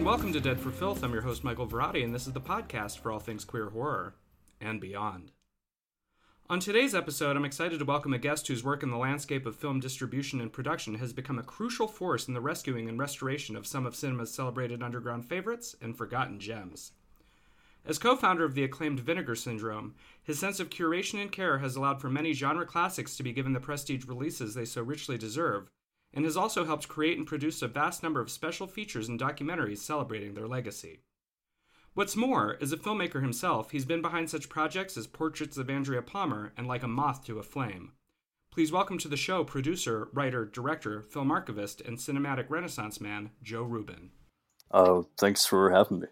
And welcome to Dead for Filth. I'm your host, Michael Varrati, and this is the podcast for all things queer horror and beyond. On today's episode, I'm excited to welcome a guest whose work in the landscape of film distribution and production has become a crucial force in the rescuing and restoration of some of cinema's celebrated underground favorites and forgotten gems. As co founder of the acclaimed Vinegar Syndrome, his sense of curation and care has allowed for many genre classics to be given the prestige releases they so richly deserve, and has also helped create and produce a vast number of special features and documentaries celebrating their legacy. What's more, as a filmmaker himself, he's been behind such projects as Portraits of Andrea Palmer and Like a Moth to a Flame. Please welcome to the show producer, writer, director, film archivist, and cinematic renaissance man, Joe Rubin. Uh, thanks for having me.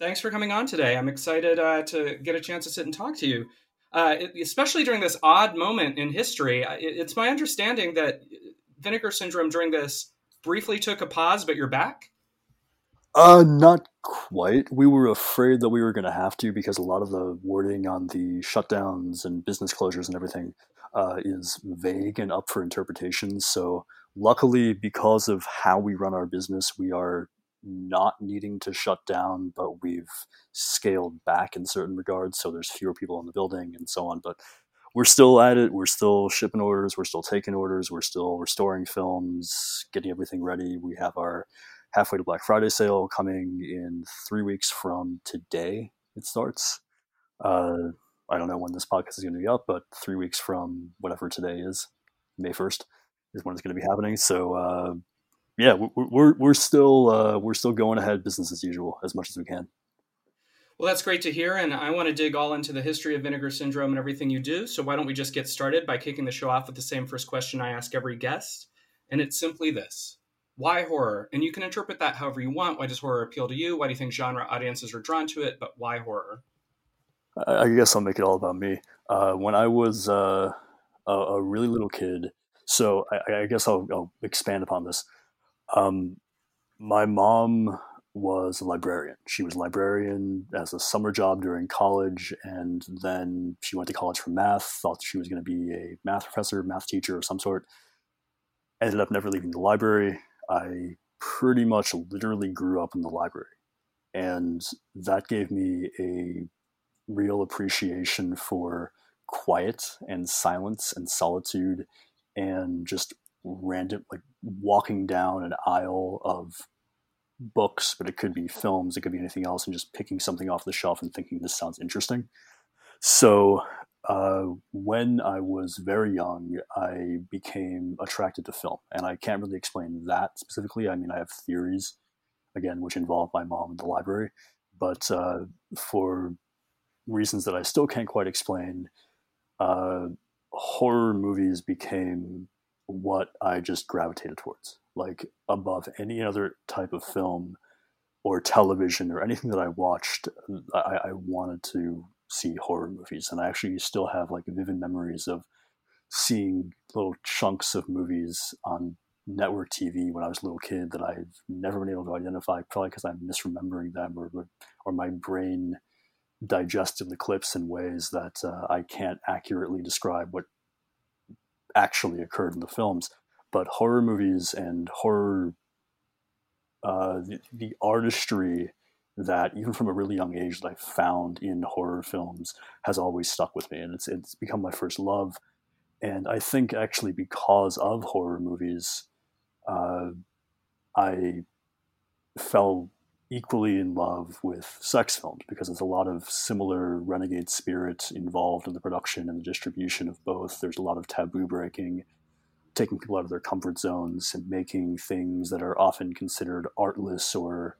Thanks for coming on today. I'm excited uh, to get a chance to sit and talk to you, uh, especially during this odd moment in history. It's my understanding that Vinegar Syndrome during this briefly took a pause, but you're back? Uh, not quite. We were afraid that we were going to have to because a lot of the wording on the shutdowns and business closures and everything uh, is vague and up for interpretation. So, luckily, because of how we run our business, we are not needing to shut down, but we've scaled back in certain regards. So, there's fewer people in the building and so on. But we're still at it. We're still shipping orders. We're still taking orders. We're still restoring films, getting everything ready. We have our halfway to Black Friday sale coming in three weeks from today. It starts. Uh, I don't know when this podcast is going to be up, but three weeks from whatever today is, May first, is when it's going to be happening. So uh, yeah, we're, we're, still uh, we're still going ahead, business as usual, as much as we can. Well, that's great to hear, and I want to dig all into the history of vinegar syndrome and everything you do. So why don't we just get started by kicking the show off with the same first question I ask every guest, and it's simply this: why horror? And you can interpret that however you want. Why does horror appeal to you? Why do you think genre audiences are drawn to it? But why horror? I guess I'll make it all about me. Uh, when I was uh, a, really little kid, so I, I guess I'll, I'll, expand upon this. Um, my mom was a librarian. She was a librarian as a summer job during college, and then she went to college for math. Thought she was going to be a math professor, math teacher of some sort. Ended up never leaving the library I pretty much literally grew up in the library. And that gave me a real appreciation for quiet and silence and solitude and just random, like walking down an aisle of books, but it could be films, it could be anything else, and just picking something off the shelf and thinking this sounds interesting. So uh, when I was very young, I became attracted to film, and I can't really explain that specifically. I mean, I have theories, again, which involve my mom in the library, but uh, for reasons that I still can't quite explain, uh, horror movies became what I just gravitated towards, like above any other type of film or television or anything that I watched. I, I wanted to see horror movies, and I actually still have like vivid memories of seeing little chunks of movies on network TV when I was a little kid that I've never been able to identify, probably because I'm misremembering them or or my brain digested the clips in ways that uh, I can't accurately describe what actually occurred in the films. But horror movies and horror, uh, the, the artistry that even from a really young age that I found in horror films has always stuck with me, and it's it's become my first love. And I think actually because of horror movies, uh, I fell equally in love with sex films because there's a lot of similar renegade spirit involved in the production and the distribution of both. There's a lot of taboo breaking, taking people out of their comfort zones and making things that are often considered artless or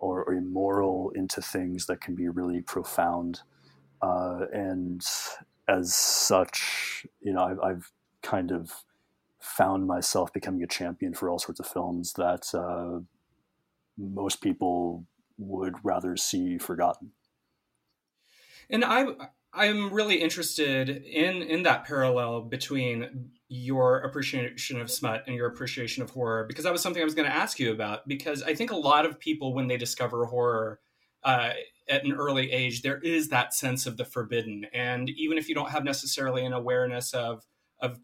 or, or immoral into things that can be really profound. Uh, and as such, you know, I've, I've, kind of found myself becoming a champion for all sorts of films that uh, most people would rather see forgotten. And I, I'm really interested in in that parallel between your appreciation of smut and your appreciation of horror because that was something I was going to ask you about because I think a lot of people when they discover horror uh, at an early age there is that sense of the forbidden and even if you don't have necessarily an awareness of of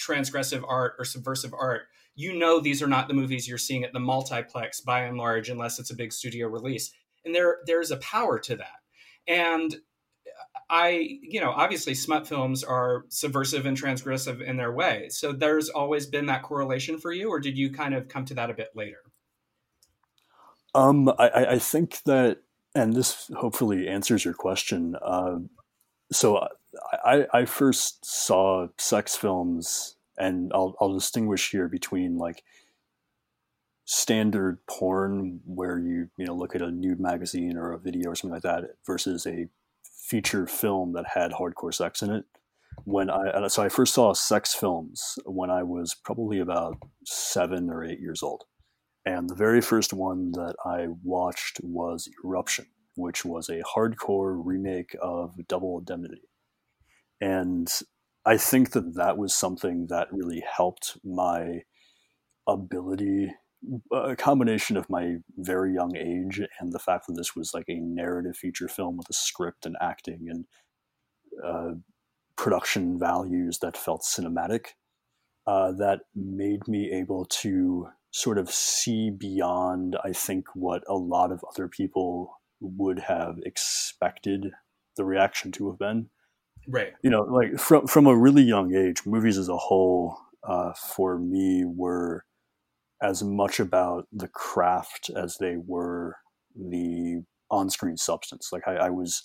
transgressive art or subversive art you know these are not the movies you're seeing at the multiplex by and large unless it's a big studio release. And there there's a power to that. And i you know obviously smut films are subversive and transgressive in their way. So there's always been that correlation for you or did you kind of come to that a bit later? Um i i think that and this hopefully answers your question uh, so I, I first saw sex films and I'll, I'll distinguish here between like standard porn where you you know look at a nude magazine or a video or something like that versus a feature film that had hardcore sex in it. When i so i first saw sex films when i was probably about seven or eight years old. And the very first one that i watched was eruption which was a hardcore remake of double indemnity. And I think that that was something that really helped my ability a combination of my very young age and the fact that this was like a narrative feature film with a script and acting and uh, production values that felt cinematic uh, that made me able to sort of see beyond i think what a lot of other people would have expected the reaction to have been right. You know like from from a really young age movies as a whole uh, for me were as much about the craft as they were the on-screen substance. Like i, I was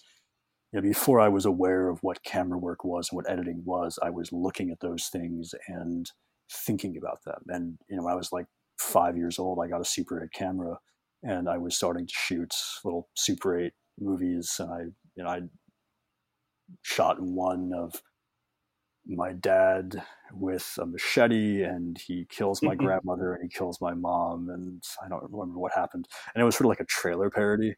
you know, before i was aware of what camera work was and what editing was i was looking at those things and thinking about them. And you know when i was like five years old i got a super 8 camera and i was starting to shoot little super 8 movies and i you know i shot one of my dad with a machete and he kills my mm-hmm. grandmother and he kills my mom and I don't remember what happened and it was sort of like a trailer parody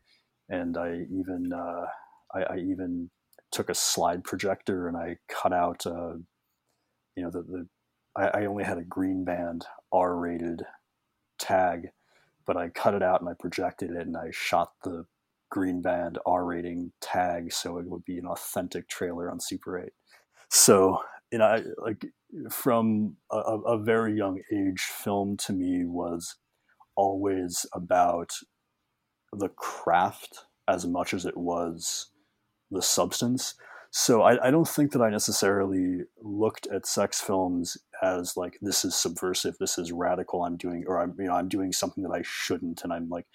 and I even uh, I, I, even took a slide projector and I cut out uh, you know the, the I, I only had a green band R rated tag but I cut it out and I projected it and I shot the green band R rating tag, so it would be an authentic trailer on Super 8. So, you know, I, like from a, a very young age, film to me was always about the craft as much as it was the substance. So I, I, don't think that I necessarily looked at sex films as like this is subversive, this is radical. I'm doing, or I'm you know I'm doing something that I shouldn't, and I'm like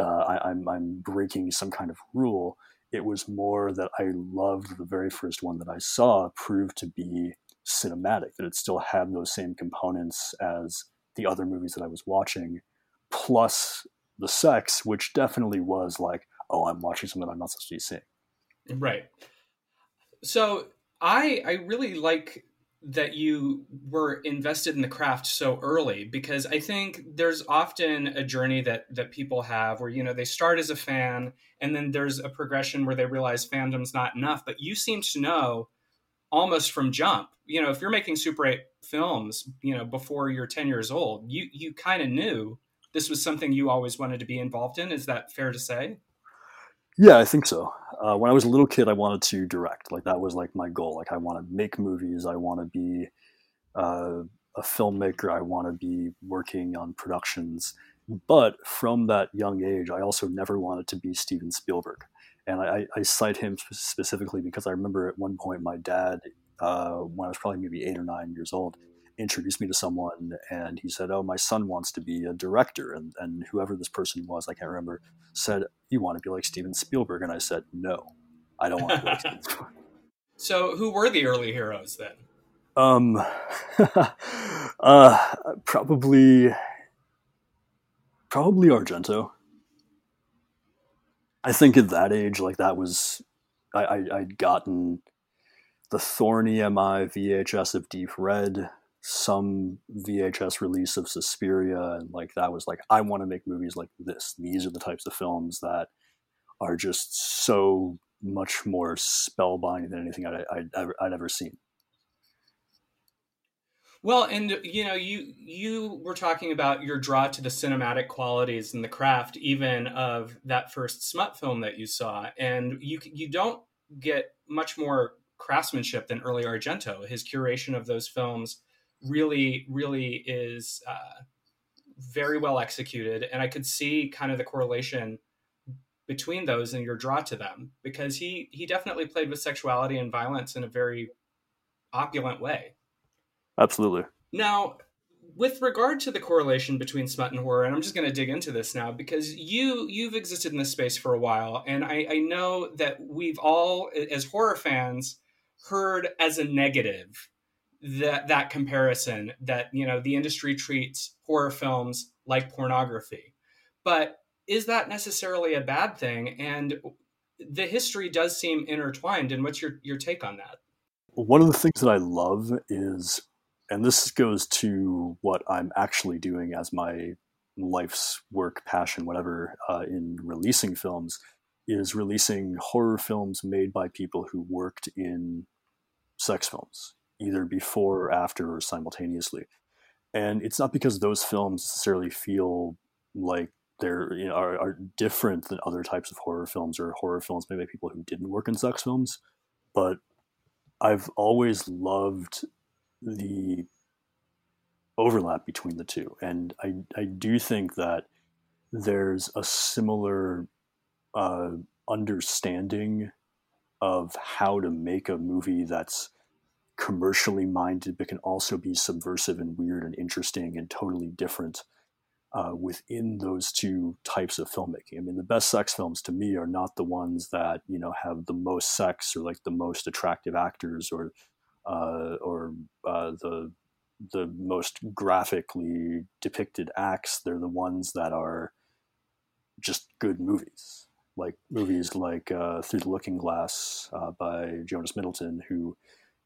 uh, I, I'm, I'm breaking some kind of rule. It was more that I loved the very first one that I saw proved to be cinematic, that it still had those same components as the other movies that I was watching, plus the sex, which definitely was like, oh, I'm watching something I'm not supposed to be seeing. Right. So I I really like that you were invested in the craft so early because I think there's often a journey that that people have where you know they start as a fan and then there's a progression where they realize fandom's not enough but you seem to know almost from jump. You know if you're making super 8 films you know before you're 10 years old you you kind of knew this was something you always wanted to be involved in. Is that fair to say? Yeah, I think so. Uh, when I was a little kid, I wanted to direct. Like that was like my goal. Like I want to make movies. I want to be uh, a filmmaker. I want to be working on productions. But from that young age, I also never wanted to be Steven Spielberg. And I, I cite him specifically because I remember at one point my dad, uh, when I was probably maybe eight or nine years old, introduced me to someone and he said, Oh, my son wants to be a director. And, and whoever this person was, I can't remember, said, You want to be like Steven Spielberg? And I said, No, I don't want to be like Steven Spielberg. So, who were the early heroes then? Um, uh, probably, probably Argento. I think at that age, like that was, I, I I'd gotten the Thorn EMI VHS of Deep Red some VHS release of Suspiria, and like that was like I want to make movies like this. These are the types of films that are just so much more spellbinding than anything I'd, I'd, ever, I'd ever seen. Well, and you know, you you were talking about your draw to the cinematic qualities and the craft, even of that first smut film that you saw, and you you don't get much more craftsmanship than early Argento. His curation of those films really, really is uh, very well executed. And I could see kind of the correlation between those and your draw to them because he he definitely played with sexuality and violence in a very opulent way. Absolutely. Now, with regard to the correlation between smut and horror, and I'm just going to dig into this now because you you've existed in this space for a while, and I, I know that we've all, as horror fans, heard as a negative that that comparison that you know the industry treats horror films like pornography, but is that necessarily a bad thing? And the history does seem intertwined. And what's your your take on that? One of the things that I love is and this goes to what I'm actually doing as my life's work, passion, whatever, uh, in releasing films, is releasing horror films made by people who worked in sex films, either before or after or simultaneously. And it's not because those films necessarily feel like they're you know, are, are different than other types of horror films or horror films made by people who didn't work in sex films, but I've always loved the overlap between the two. And I, I do think that there's a similar uh, understanding of how to make a movie that's commercially minded, but can also be subversive and weird and interesting and totally different uh, within those two types of filmmaking. I mean, the best sex films to me are not the ones that you know have the most sex or like the most attractive actors or uh, or uh, the the most graphically depicted acts. They're the ones that are just good movies, like movies like uh, Through the Looking Glass uh, by Jonas Middleton, who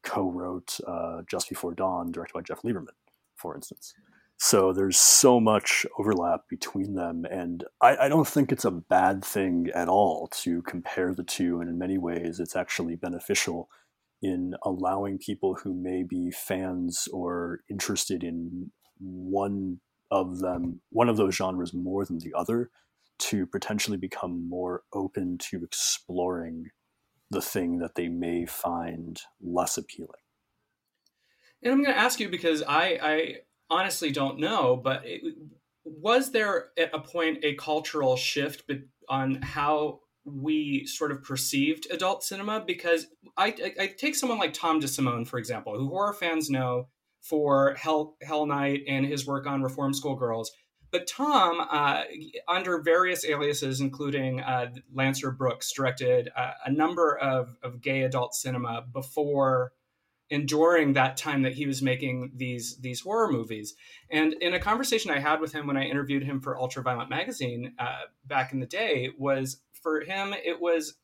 co-wrote uh, Just Before Dawn, directed by Jeff Lieberman, for instance. So there's so much overlap between them, and I, I, don't think it's a bad thing at all to compare the two. And in many ways, it's actually beneficial in allowing people who may be fans or interested in one of them, one of those genres more than the other, to potentially become more open to exploring the thing that they may find less appealing. And I'm going to ask you because I, I honestly don't know, but it, was there at a point a cultural shift on how we sort of perceived adult cinema because I, I, I, take someone like Tom DeSimone, for example, who horror fans know for Hell, Hell Night and his work on Reform School Girls. But Tom, uh, under various aliases, including uh, Lancer Brooks, directed uh, a number of, of gay adult cinema before and during that time that he was making these these horror movies. And in a conversation I had with him when I interviewed him for Ultraviolent magazine uh, back in the day, was for him, it was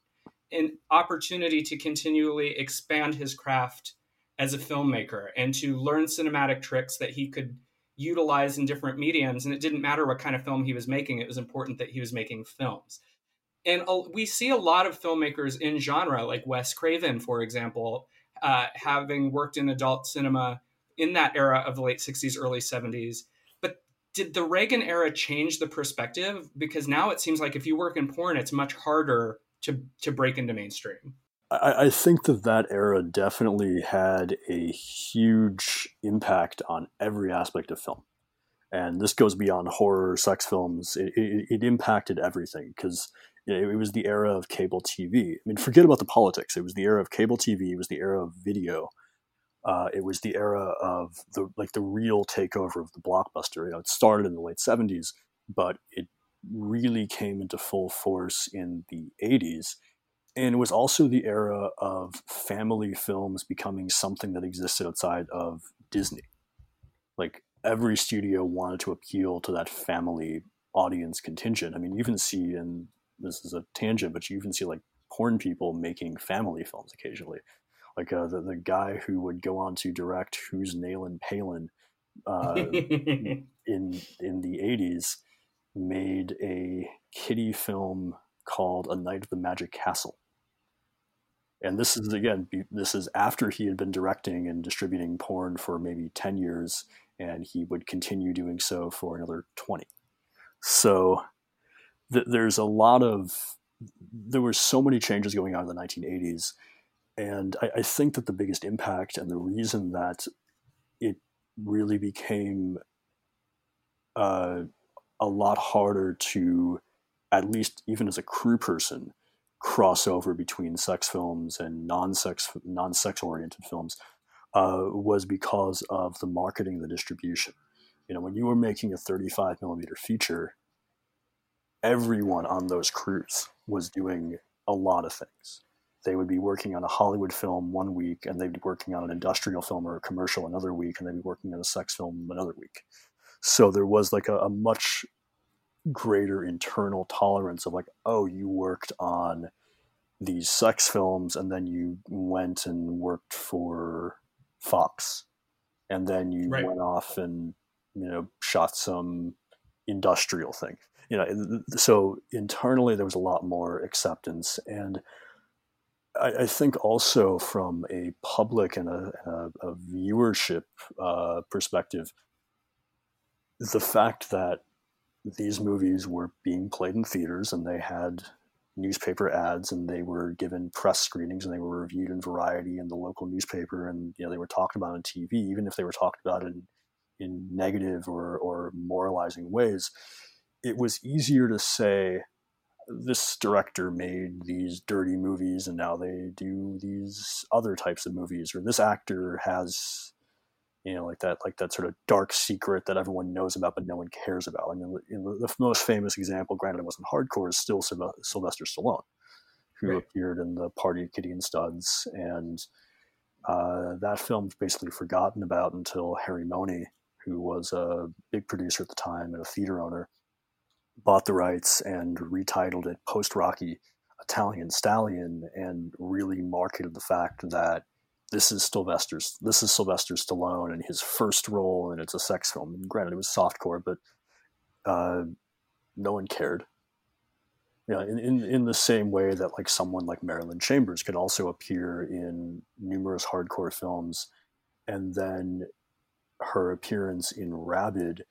an opportunity to continually expand his craft as a filmmaker and to learn cinematic tricks that he could utilize in different mediums. And it didn't matter what kind of film he was making, it was important that he was making films. And we see a lot of filmmakers in genre, like Wes Craven, for example, uh, having worked in adult cinema in that era of the late 60s, early 70s, But did the Reagan era change the perspective? Because now it seems like if you work in porn, it's much harder to to break into mainstream. I, I think that that era definitely had a huge impact on every aspect of film, and this goes beyond horror, sex films. It, it, it impacted everything because it was the era of cable TV. I mean, forget about the politics. It was the era of cable TV. It was the era of video uh, it was the era of the like the real takeover of the blockbuster. You know, it started in the late '70s, but it really came into full force in the '80s, and it was also the era of family films becoming something that existed outside of Disney. Like every studio wanted to appeal to that family audience contingent. I mean, you even see, and this is a tangent, but you even see like porn people making family films occasionally like uh, the the guy who would go on to direct Who's Nailin' Paylin uh, in in the eighties made a kiddie film called A Night of the Magic Castle. And this is again, this is after he had been directing and distributing porn for maybe ten years, and he would continue doing so for another twenty. So th- there's a lot of there were so many changes going on in the 1980s and I, I, think that the biggest impact and the reason that it really became uh, a lot harder to, at least even as a crew person, cross over between sex films and non-sex non-sex oriented films uh, was because of the marketing, the distribution. You know, when you were making a 35 millimeter feature, everyone on those crews was doing a lot of things. They would be working on a Hollywood film one week, and they'd be working on an industrial film or a commercial another week, and they'd be working on a sex film another week. So there was like a, a much greater internal tolerance of like, oh, you worked on these sex films, and then you went and worked for Fox, and then you right. went off and you know shot some industrial thing. You know, so internally there was a lot more acceptance, and I, I think also from a public and a, a, a viewership uh, perspective, the fact that these movies were being played in theaters and they had newspaper ads and they were given press screenings and they were reviewed in Variety and the local newspaper and you know they were talked about on TV even if they were talked about in in negative or or moralizing ways. It was easier to say this director made these dirty movies and now they do these other types of movies or this actor has you know, like that, like that sort of dark secret that everyone knows about but no one cares about. I mean, the, the most famous example, granted it wasn't hardcore, is still Sylvester Stallone, who right. appeared in the Party of Kitty and Studs, and uh, that film's basically forgotten about until Harry Money, who was a big producer at the time and a theater owner, bought the rights and retitled it post Rocky Italian Stallion, and really marketed the fact that this is Sylvester's this is Sylvester Stallone and his first role, and it's a sex film. And granted, it was softcore, but uh, no one cared. You know, in, in, in the same way that like someone like Marilyn Chambers could also appear in numerous hardcore films, and then her appearance in Rabid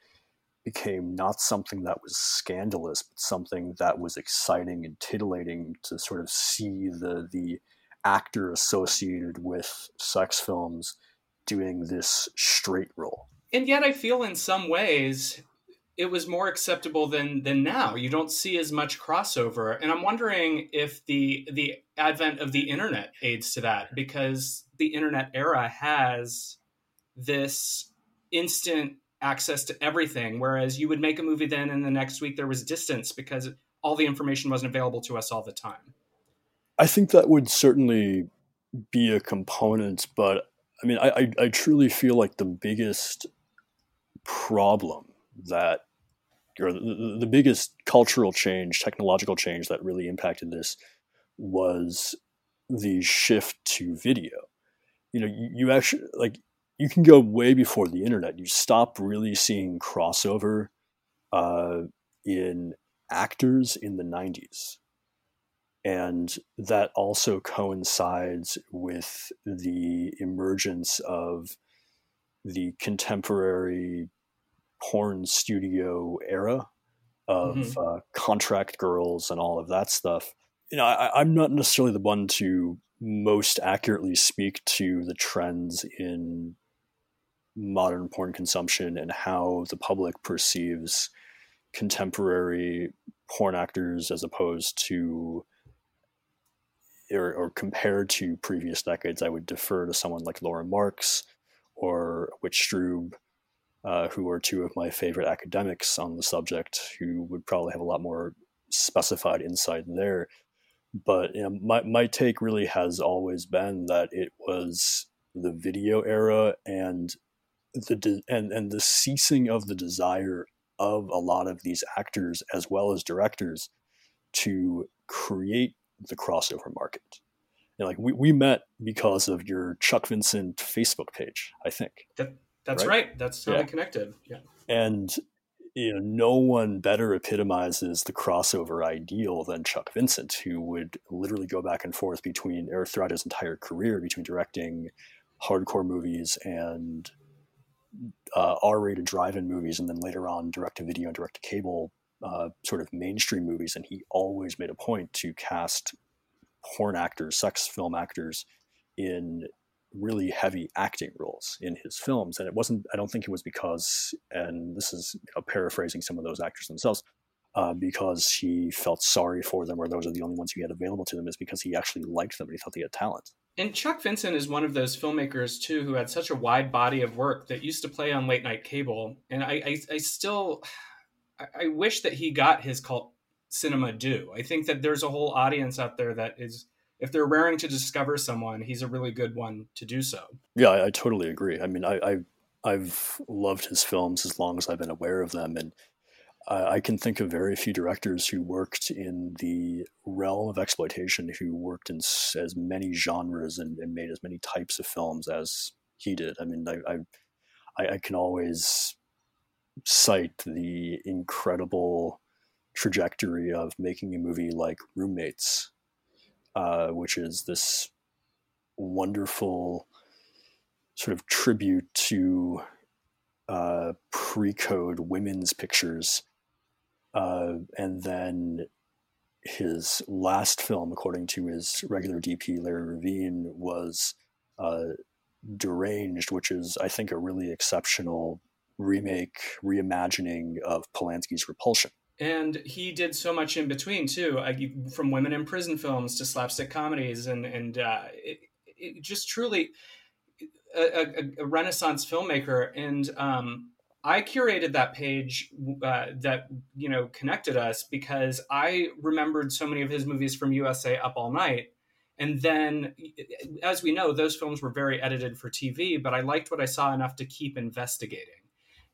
became not something that was scandalous, but something that was exciting and titillating to sort of see the the actor associated with sex films doing this straight role. And yet I feel in some ways it was more acceptable than than now. You don't see as much crossover. And I'm wondering if the the advent of the internet aids to that because the internet era has this instant access to everything whereas you would make a movie then and the next week there was distance because all the information wasn't available to us all the time. I think that would certainly be a component, but I mean, I, I, I truly feel like the biggest problem that, or the, biggest cultural change, technological change that really impacted this was the shift to video. You know, you, you actually, like, you can go way before the internet. You stop really seeing crossover uh, in actors in the 90s and that also coincides with the emergence of the contemporary porn studio era of mm-hmm. uh, contract girls and all of that stuff. You know, I, I'm not necessarily the one to most accurately speak to the trends in modern porn consumption and how the public perceives contemporary porn actors as opposed to or, or compared to previous decades, I would defer to someone like Laura Marks or Whit Strub, uh, who are two of my favorite academics on the subject, who would probably have a lot more specified insight there. But you know, my my take really has always been that it was the video era and the de- and and the ceasing of the desire of a lot of these actors as well as directors to create the crossover market. Know, like we, we met because of your Chuck Vincent Facebook page, I think. That, that's right? right. That's how yeah. we connected. Yeah. And you know, no one better epitomizes the crossover ideal than Chuck Vincent, who would literally go back and forth between, or throughout his entire career, between directing hardcore movies and uh, R-rated drive-in movies, and then later on direct-to-video and direct-to-cable uh, sort of mainstream movies, and he always made a point to cast porn actors, sex film actors, in really heavy acting roles in his films. And it wasn't, I don't think it was because, and this is you know, paraphrasing some of those actors themselves, uh, because he felt sorry for them or those are the only ones he had available to them, is because he actually liked them and he thought they had talent. And Chuck Vincent is one of those filmmakers too who had such a wide body of work that used to play on late night cable. And I, I, I still, I wish that he got his cult cinema due. I think that there's a whole audience out there that is if they're raring to discover someone, he's a really good one to do so. Yeah, I, I totally agree. I mean, I, I I've loved his films as long as I've been aware of them, and I, I can think of very few directors who worked in the realm of exploitation who worked in as many genres and, and made as many types of films as he did. I mean, I, I, I can always cite the incredible trajectory of making a movie like Roommates uh, which is this wonderful sort of tribute to uh, pre-code women's pictures, uh, and then his last film, according to his regular DP Larry Revene, was uh, Deranged, which is I think a really exceptional remake, reimagining of Polanski's Repulsion and he did so much in between too, from women in prison films to slapstick comedies, and and uh, it, it just truly a, a, a, Renaissance filmmaker. And um, I curated that page uh, that you know connected us because I remembered so many of his movies from USA Up All Night. And then, as we know, those films were very edited for TV, but I liked what I saw enough to keep investigating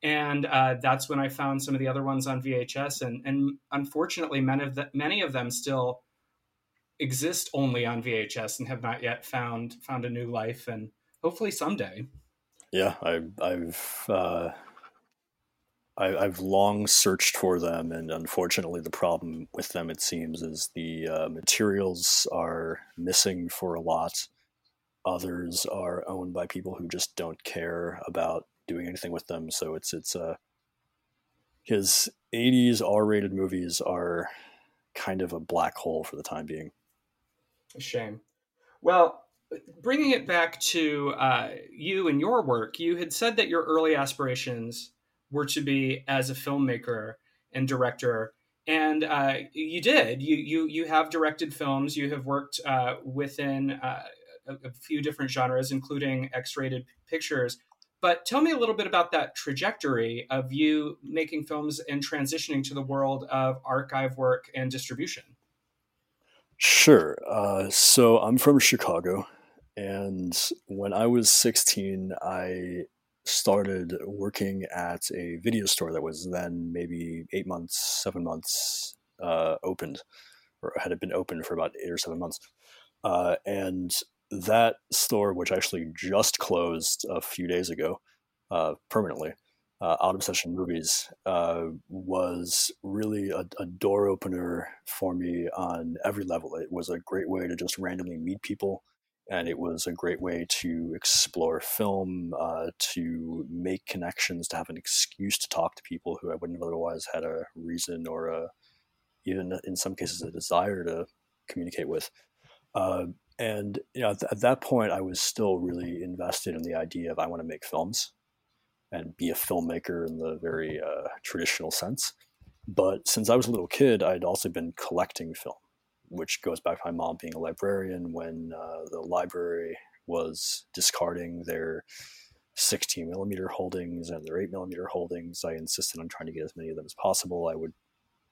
and uh, that's when I found some of the other ones on VHS, and and unfortunately, many of the, many of them still exist only on VHS and have not yet found found a new life, and hopefully someday. Yeah, I, I've uh, I, have long searched for them, and unfortunately, the problem with them, it seems, is the uh, materials are missing for a lot. Others are owned by people who just don't care about doing anything with them. So it's it's uh his 80s R-rated movies are kind of a black hole for the time being. A shame. Well, bringing it back to uh, you and your work, you had said that your early aspirations were to be as a filmmaker and director, and uh, you did. You you you have directed films. You have worked uh, within uh, a, a, few different genres, including X-rated pictures. But tell me a little bit about that trajectory of you making films and transitioning to the world of archive work and distribution. Sure. Uh, so I'm from Chicago. And when I was 16, I started working at a video store that was then maybe eight months, seven months uh, opened, or had it been open for about eight or seven months. Uh, and that store, which actually just closed a few days ago uh, permanently, uh, Odd Obsession Movies, uh, was really a, a, door opener for me on every level. It was a great way to just randomly meet people, and it was a great way to explore film, uh, to make connections, to have an excuse to talk to people who I wouldn't have otherwise had a reason or a, even in some cases a desire to communicate with. Uh, and you know, at, that point, I was still really invested in the idea of I want to make films and be a filmmaker in the very uh, traditional sense. But since I was a little kid, I'd also been collecting film, which goes back to my mom being a librarian when uh, the library was discarding their 16 millimeter holdings and their 8 millimeter holdings. I insisted on trying to get as many of them as possible. I would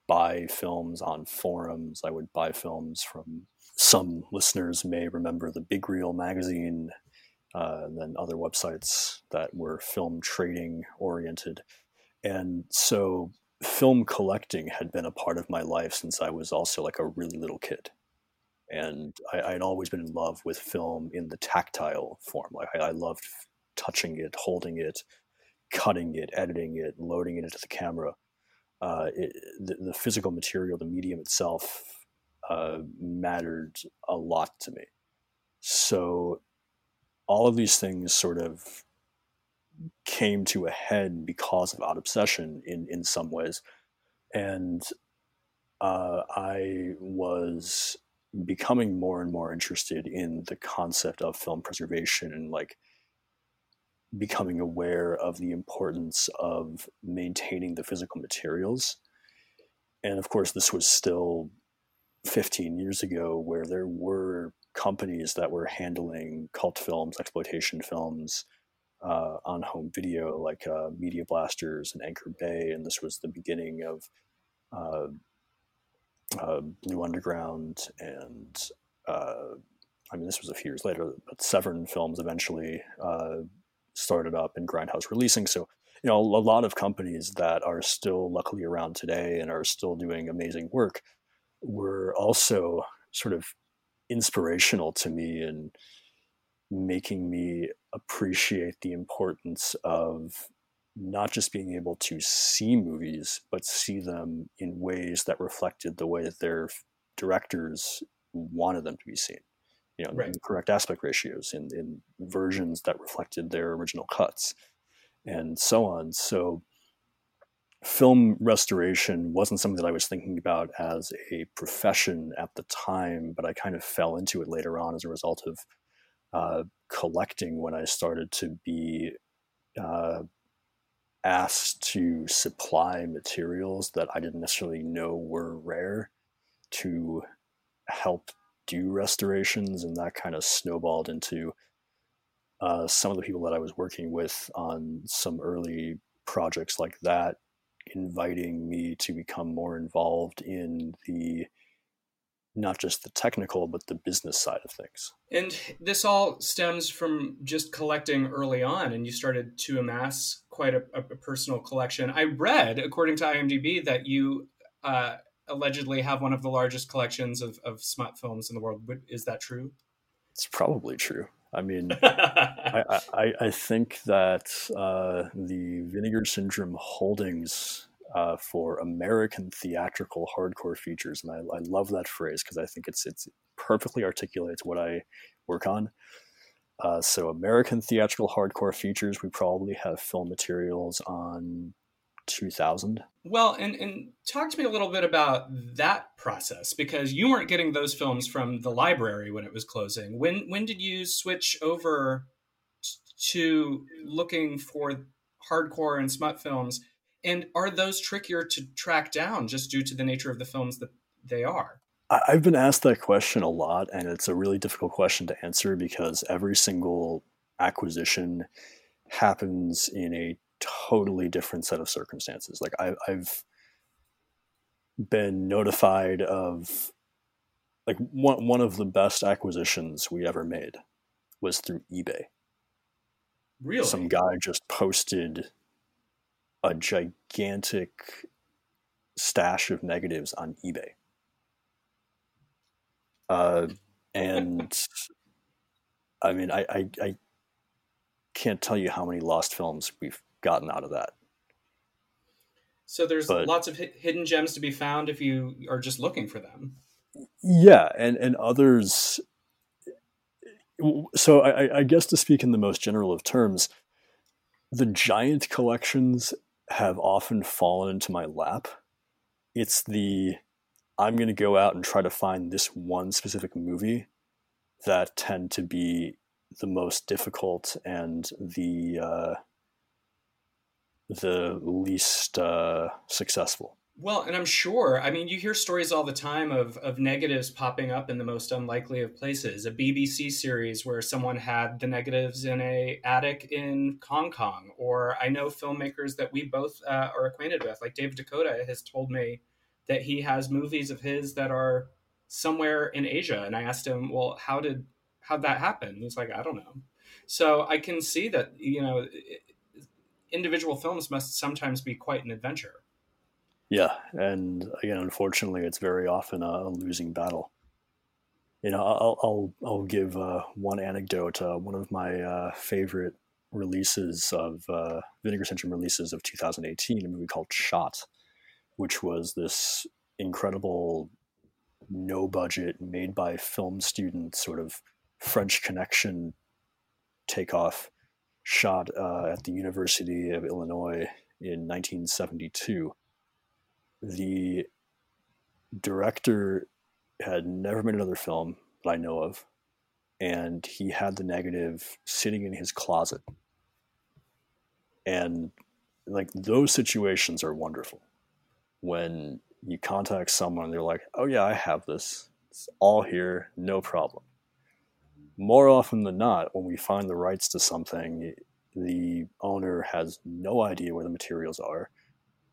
buy films on forums. I would buy films from some listeners may remember the Big Reel magazine, uh, and then other websites that were film trading oriented. And so film collecting had been a part of my life since I was also like a really little kid. And I, had always been in love with film in the tactile form. Like I, I loved touching it, holding it, cutting it, editing it, loading it into the camera. Uh, it, the, the, physical material, the medium itself, uh, mattered a lot to me. So all of these things sort of came to a head because of Odd Obsession in, in some ways. And uh, I was becoming more and more interested in the concept of film preservation and like becoming aware of the importance of maintaining the physical materials. And of course, this was still 15 years ago where there were companies that were handling cult films, exploitation films uh, on home video, like uh, Media Blasters and Anchor Bay. And this was the beginning of uh, uh Blue Underground and uh, I mean, this was a few years later, but Severin Films eventually uh, started up and Grindhouse releasing. So, you know, a lot of companies that are still luckily around today and are still doing amazing work were also sort of inspirational to me and making me appreciate the importance of not just being able to see movies, but see them in ways that reflected the way that their directors wanted them to be seen you know, right. the correct aspect ratios in, in versions that reflected their original cuts and so on. So film restoration wasn't something that I was thinking about as a profession at the time, but I kind of fell into it later on as a result of uh, collecting when I started to be uh, asked to supply materials that I didn't necessarily know were rare to help do restorations, and that kind of snowballed into uh, some of the people that I was working with on some early projects like that, inviting me to become more involved in the not just the technical but the business side of things. And this all stems from just collecting early on, and you started to amass quite a, a personal collection. I read, according to IMDb, that you uh, allegedly have one of the largest collections of, of smut films in the world. Is that true? It's probably true. I mean, I, I, I, think that uh, the Vinegar Syndrome holdings uh, for American theatrical hardcore features, and I, I love that phrase because I think it's it's perfectly articulates what I work on. Uh, so American theatrical hardcore features, we probably have film materials on 2000 well and and talk to me a little bit about that process because you weren't getting those films from the library when it was closing. When when did you switch over to looking for hardcore and smut films? And are those trickier to track down just due to the nature of the films that they are? I've been asked that question a lot and it's a really difficult question to answer because every single acquisition happens in a totally different set of circumstances. Like I, I've been notified of like one one of the best acquisitions we ever made was through eBay. Really? Some guy just posted a gigantic stash of negatives on eBay. Uh, and I mean, I, I, I can't tell you how many lost films we've gotten out of that. So there's but, lots of hidden gems to be found if you are just looking for them. Yeah, and and others. So I, I guess to speak in the most general of terms, the giant collections have often fallen into my lap. It's the I'm going to go out and try to find this one specific movie that tend to be the most difficult and the uh, the least uh, successful. Well, and I'm sure, I mean, you hear stories all the time of, of negatives popping up in the most unlikely of places. A BBC series where someone had the negatives in a attic in Hong Kong, or I know filmmakers that we both uh, are acquainted with, like Dave DeCoteau, has told me that he has movies of his that are somewhere in Asia. And I asked him, well, how did, how'd that happen? He's like, I don't know. So I can see that, you know, individual films must sometimes be quite an adventure. Yeah, and again, unfortunately, it's very often a losing battle. You know, I'll I'll, I'll give uh, one anecdote. Uh, one of my uh, favorite releases of uh, Vinegar Syndrome releases of 2018, a movie called Shot, which was this incredible, no budget, made by film students, sort of French Connection takeoff shot uh, at the University of Illinois in 1972. The director had never made another film that I know of, and he had the negative sitting in his closet. And like those situations are wonderful when you contact someone, they're like, "Oh yeah, I have this. It's all here, no problem." More often than not, when we find the rights to something, the owner has no idea where the materials are,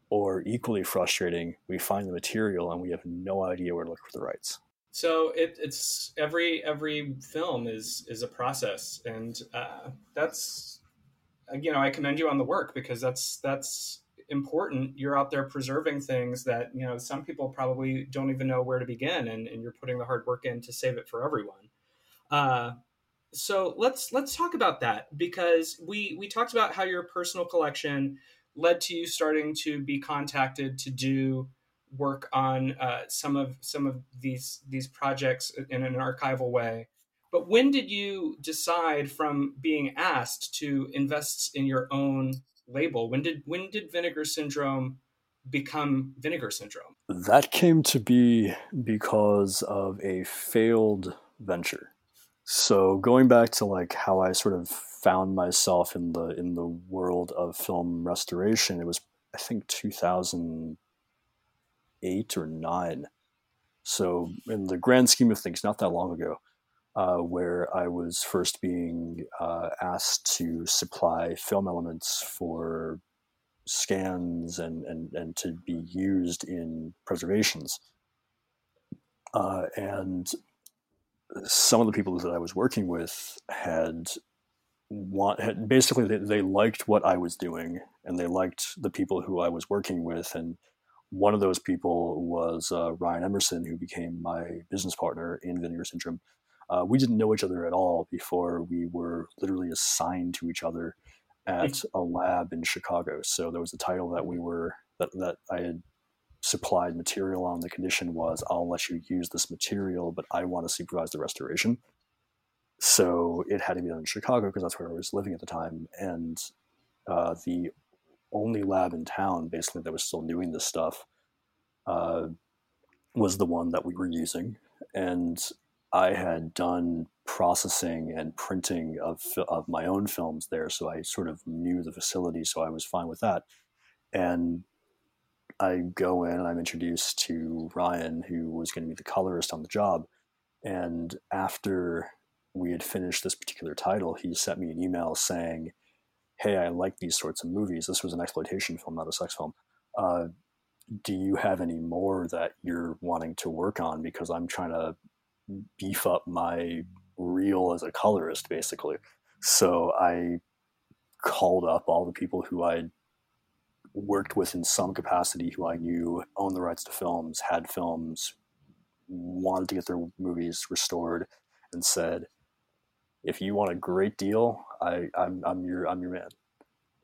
or equally frustrating, we find the material and we have no idea where to look for the rights. So it, it's every every film is is a process, and uh, that's you know I commend you on the work because that's that's important you're out there preserving things that you know some people probably don't even know where to begin and, and you're putting the hard work in to save it for everyone uh, so let's let's talk about that because we we talked about how your personal collection led to you starting to be contacted to do work on uh, some of some of these these projects in an archival way but when did you decide from being asked to invest in your own label. When did when did Vinegar Syndrome become Vinegar Syndrome? That came to be because of a failed venture. So going back to like how I sort of found myself in the in the world of film restoration, it was I think 2008 or 9. So in the grand scheme of things, not that long ago uh, where I was first being uh, asked to supply film elements for scans and, and, and to be used in preservations. Uh, and some of the people that I was working with had want had basically they, they liked what I was doing and they liked the people who I was working with and one of those people was uh, Ryan Emerson who became my business partner in Vinegar Syndrome uh, we didn't know each other at all before we were literally assigned to each other at a lab in Chicago. So there was a title that we were that, that I had supplied material on. The condition was I'll let you use this material, but I want to supervise the restoration. So it had to be done in Chicago because that's where I was living at the time, and uh, the only lab in town basically that was still doing this stuff uh, was the one that we were using and I had done processing and printing of of my own films there, so I sort of knew the facility, so I was fine with that. And I go in and I'm introduced to Ryan, who was going to be the colorist on the job. And after we had finished this particular title, he sent me an email saying, "Hey, I like these sorts of movies. This was an exploitation film, not a sex film. Uh, do you have any more that you're wanting to work on? Because I'm trying to beef up my reel as a colorist, basically. So I called up all the people who I'd worked with in some capacity, who I knew owned the rights to films, had films, wanted to get their movies restored, and said, "If you want a great deal, I, I'm, I'm your I'm your man."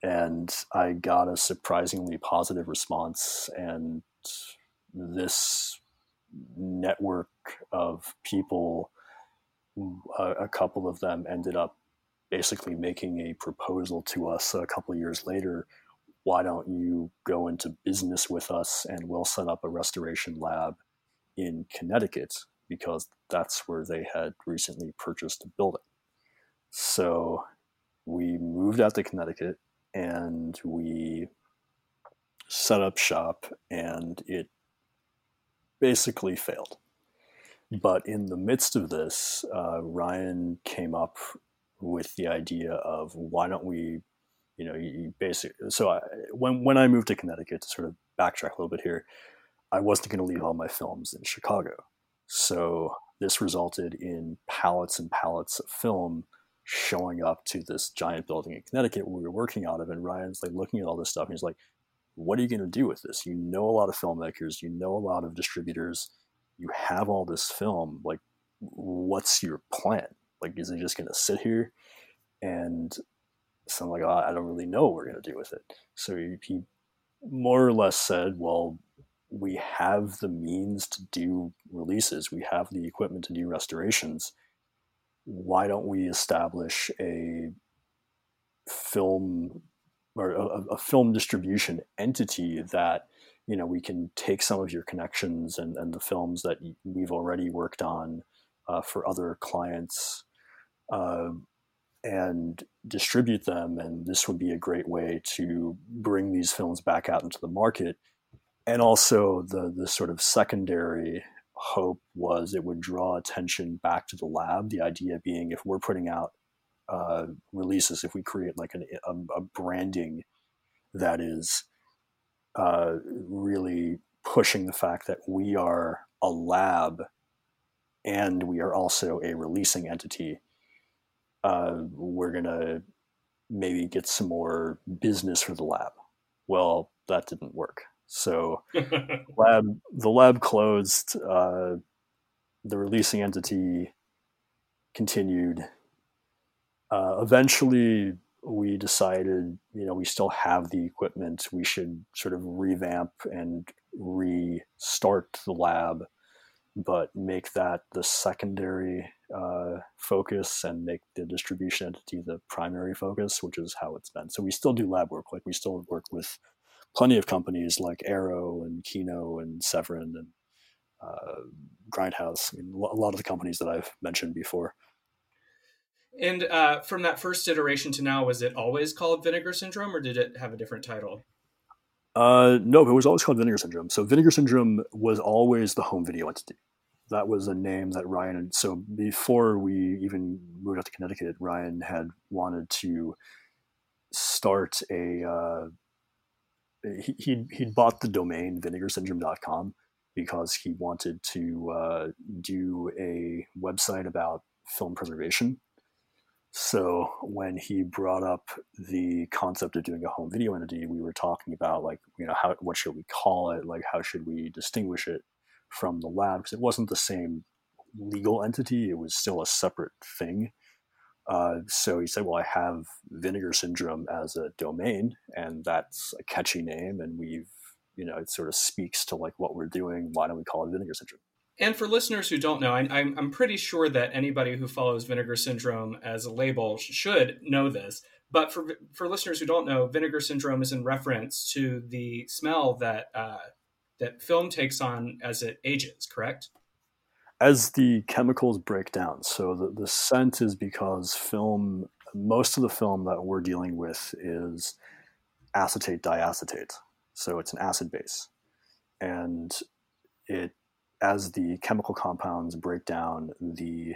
And I got a surprisingly positive response, and this network of people. A, a couple of them ended up basically making a proposal to us a couple of years later. Why don't you go into business with us and we'll set up a restoration lab in Connecticut because that's where they had recently purchased a building. So we moved out to Connecticut and we set up shop and it basically failed. But in the midst of this, uh, Ryan came up with the idea of why don't we, you know, you basically. So I, when when I moved to Connecticut, to sort of backtrack a little bit here, I wasn't going to leave all my films in Chicago. So this resulted in pallets and pallets of film showing up to this giant building in Connecticut where we were working out of. And Ryan's like looking at all this stuff and he's like, what are you going to do with this? You know a lot of filmmakers, you know a lot of distributors, you have all this film. Like, what's your plan? Like, is it just going to sit here? And so I'm like, oh, I don't really know what we're going to do with it. So he, he more or less said, well, we have the means to do releases, we have the equipment to do restorations. Why don't we establish a film or a, a film distribution entity that you know, we can take some of your connections and, and the films that we've already worked on uh, for other clients uh, and distribute them. And this would be a great way to bring these films back out into the market. And also, the, the sort of secondary hope was it would draw attention back to the lab. The idea being if we're putting out uh, releases, if we create like an, a, a branding that is uh, really pushing the fact that we are a lab and we are also a releasing entity, uh, we're going to maybe get some more business for the lab. Well, that didn't work. So, lab the lab closed. Uh, the releasing entity continued. Uh, eventually, we decided, you know, we still have the equipment. We should sort of revamp and restart the lab, but make that the secondary uh, focus and make the distribution entity the primary focus, which is how it's been. So we still do lab work. Like we still work with plenty of companies like Arrow and Kino and Severin and uh, Grindhouse. I mean, a lot of the companies that I've mentioned before. And uh, from that first iteration to now, was it always called Vinegar Syndrome, or did it have a different title? Uh, no, it was always called Vinegar Syndrome. So Vinegar Syndrome was always the home video entity. That was a name that Ryan. And so before we even moved out to Connecticut, Ryan had wanted to start a. Uh, he he'd, he'd bought the domain vinegarsyndrome.com because he wanted to uh, do a website about film preservation so when he brought up the concept of doing a home video entity, we were talking about like, you know, how what should we call it? Like, how should we distinguish it from the lab? Because it wasn't the same legal entity; it was still a separate thing. Uh, so he said, "Well, I have Vinegar Syndrome as a domain, and that's a catchy name, and we've, you know, it sort of speaks to like what we're doing. Why don't we call it Vinegar Syndrome?" And for listeners who don't know, I, I'm, I'm pretty sure that anybody who follows Vinegar Syndrome as a label should know this. But for for listeners who don't know, Vinegar Syndrome is in reference to the smell that uh, that film takes on as it ages. Correct? As the chemicals break down. So the, the scent is because film, most of the film that we're dealing with is acetate diacetate. So it's an acid base, and it as the chemical compounds break down, the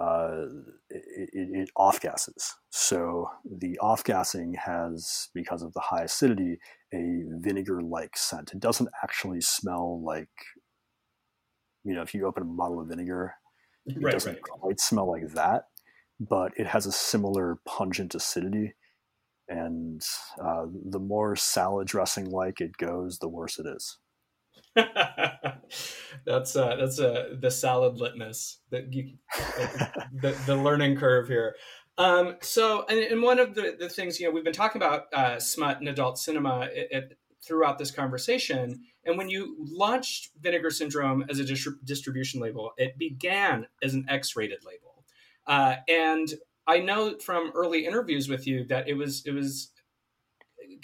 uh, it, it, off gases. So the off gassing has, because of the high acidity, a vinegar like scent. It doesn't actually smell like, you know, if you open a bottle of vinegar, it right, doesn't right. quite smell like that, but it has a similar pungent acidity. And uh, the more salad dressing like it goes, the worse it is. that's uh, that's uh, the salad litmus that you, the, the learning curve here. Um, so, and, and, one of the, the things you know we've been talking about uh, smut and adult cinema it, it, throughout this conversation. And when you launched Vinegar Syndrome as a distri- distribution label, it began as an X-rated label. Uh, and I know from early interviews with you that it was it was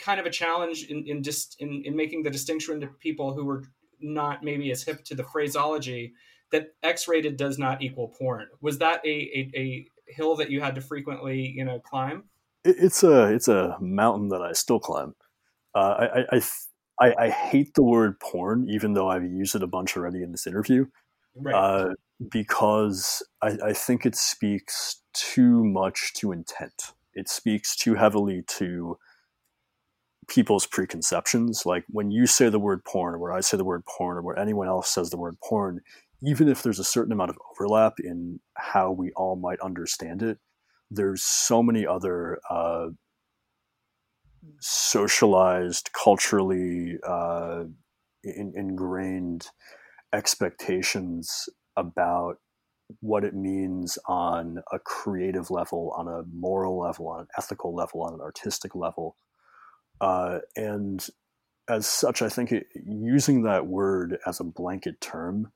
kind of a challenge in in just in, in making the distinction to people who were not maybe as hip to the phraseology that X-rated does not equal porn. Was that a, a, a hill that you had to frequently, you know, climb? It's a it's a mountain that I still climb. Uh, I, I, I, I hate the word porn, even though I've used it a bunch already in this interview, right. uh, because I, I think it speaks too much to intent. It speaks too heavily to people's preconceptions. Like when you say the word porn, or where I say the word porn, or where anyone else says the word porn, even if there's a certain amount of overlap in how we all might understand it, there's so many other uh, socialized, culturally uh, in, ingrained expectations about what it means on a creative level, on a moral level, on an ethical level, on an artistic level, uh, and as such, I think it, using that word as a blanket term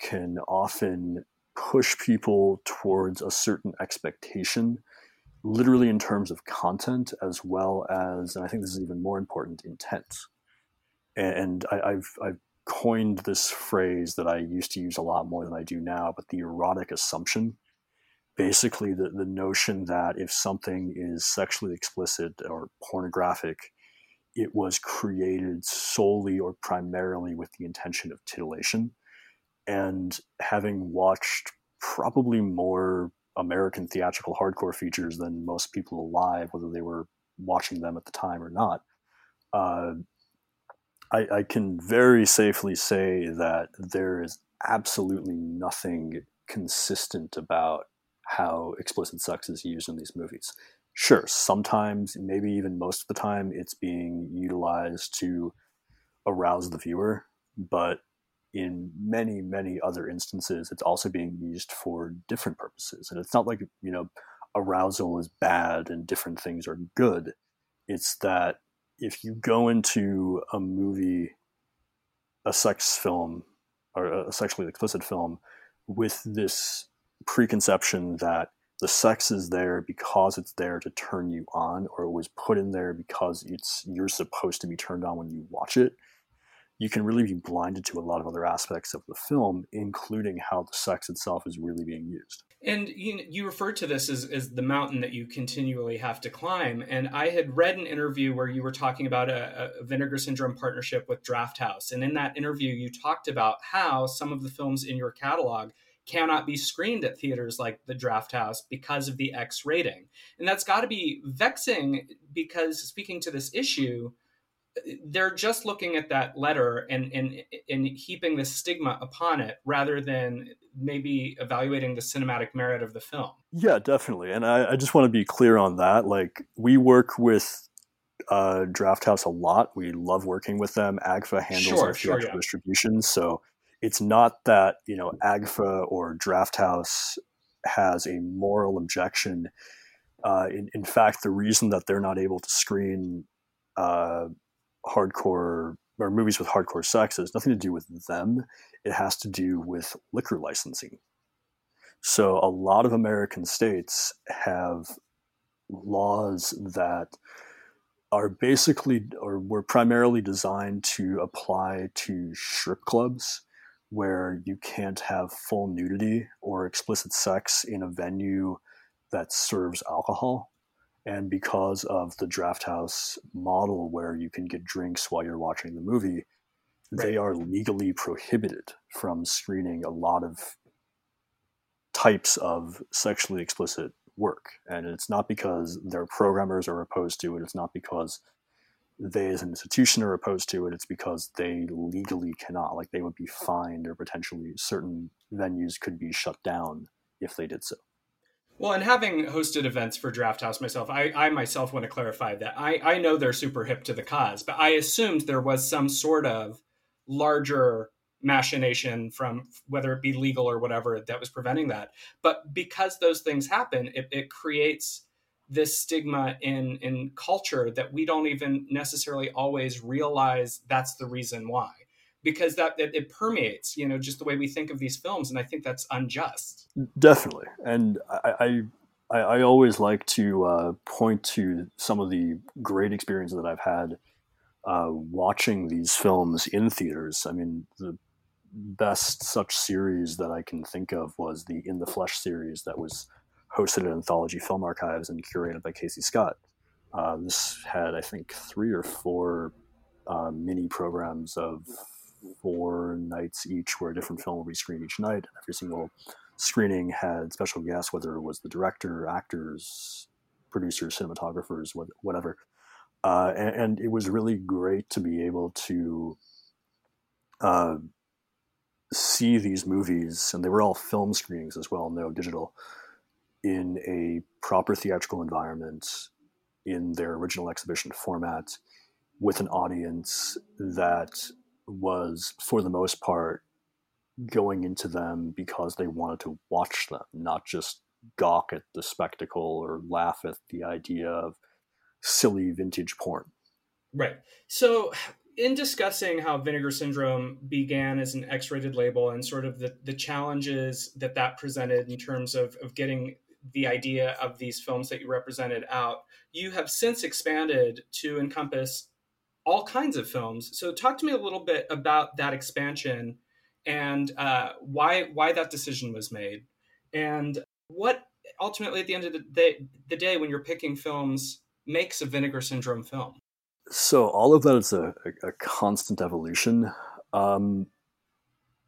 can often push people towards a certain expectation, literally in terms of content, as well as, and I think this is even more important, intent. and I, have I've coined this phrase that I used to use a lot more than I do now, but the erotic assumption. Basically, the, the notion that if something is sexually explicit or pornographic, it was created solely or primarily with the intention of titillation. And having watched probably more American theatrical hardcore features than most people alive, whether they were watching them at the time or not, uh, I, I can very safely say that there is absolutely nothing consistent about how explicit sex is used in these movies. Sure, sometimes, maybe even most of the time, it's being utilized to arouse the viewer, but in many, many other instances, it's also being used for different purposes. And it's not like, you know, arousal is bad and different things are good. It's that if you go into a movie, a sex film, or a sexually explicit film, with this preconception that the sex is there because it's there to turn you on, or it was put in there because it's you're supposed to be turned on when you watch it, you can really be blinded to a lot of other aspects of the film, including how the sex itself is really being used. And you, you referred to this as, as the mountain that you continually have to climb. And I had read an interview where you were talking about a, a Vinegar Syndrome partnership with Drafthouse. And in that interview, you talked about how some of the films in your catalog cannot be screened at theaters like the Drafthouse because of the X rating. And that's got to be vexing because, speaking to this issue, they're just looking at that letter and, and and heaping the stigma upon it rather than maybe evaluating the cinematic merit of the film. Yeah, definitely. And I, I just want to be clear on that. Like we work with uh, Drafthouse a lot. We love working with them. AGFA handles sure, our theatrical sure, yeah. distribution, so it's not that you know AGFA or Drafthouse has a moral objection. Uh, in, in fact, the reason that they're not able to screen uh, hardcore or movies with hardcore sex has nothing to do with them. It has to do with liquor licensing. So a lot of American states have laws that are basically or were primarily designed to apply to strip clubs where you can't have full nudity or explicit sex in a venue that serves alcohol. And because of the Drafthouse model where you can get drinks while you're watching the movie, right. they are legally prohibited from screening a lot of types of sexually explicit work. And it's not because their programmers are opposed to it, it's not because they as an institution are opposed to it, it's because they legally cannot. Like they would be fined or potentially certain venues could be shut down if they did so. Well, and having hosted events for Drafthouse myself, I, I myself want to clarify that I, I know they're super hip to the cause, but I assumed there was some sort of larger machination from whether it be legal or whatever that was preventing that. But because those things happen, it, it creates this stigma in in culture that we don't even necessarily always realize that's the reason why. Because that it, it, permeates you know just the way we think of these films and i think that's unjust. Definitely. And i i, I always like to uh, point to some of the great experiences that i've had uh, watching these films in theaters. I mean the best such series that i can think of was the in the flesh series that was hosted at anthology film archives and curated by casey scott uh, this had i think three or four uh, mini programs of four nights each where a different film will be screened each night. Every single screening had special guests, whether it was the director, actors, producers, cinematographers, whatever. Uh, and, and, it was really great to be able to uh, see these movies, and they were all film screenings as well, no digital, in a proper theatrical environment in their original exhibition format with an audience that was, for the most part, going into them because they wanted to watch them, not just gawk at the spectacle or laugh at the idea of silly vintage porn. Right. So, in discussing how Vinegar Syndrome began as an X rated label and sort of the, the challenges that that presented in terms of, of getting the idea of these films that you represented out, you have since expanded to encompass all kinds of films. So talk to me a little bit about that expansion and uh, why why that decision was made, and what ultimately at the end of the day, the day when you're picking films makes a Vinegar Syndrome film. So all of that is a, a, constant evolution. Um,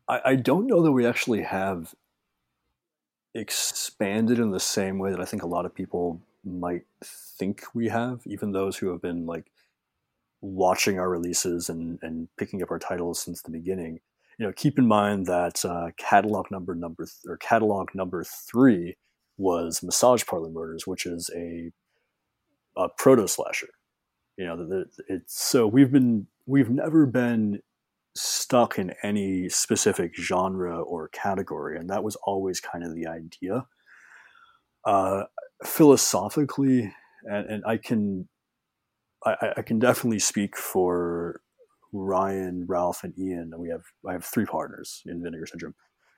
I, I don't know that we actually have expanded in the same way that I think a lot of people might think we have, even those who have been like watching our releases and, and picking up our titles since the beginning. You know, keep in mind that uh, catalog number number th- or catalog number three was Massage Parlor Murders, which is a, a proto slasher. You know, the, the, it's so we've been we've never been stuck in any specific genre or category, and that was always kind of the idea. Uh, philosophically, and, and I can I, I, can definitely speak for Ryan, Ralph, and Ian. We have I have three partners in Vinegar Syndrome,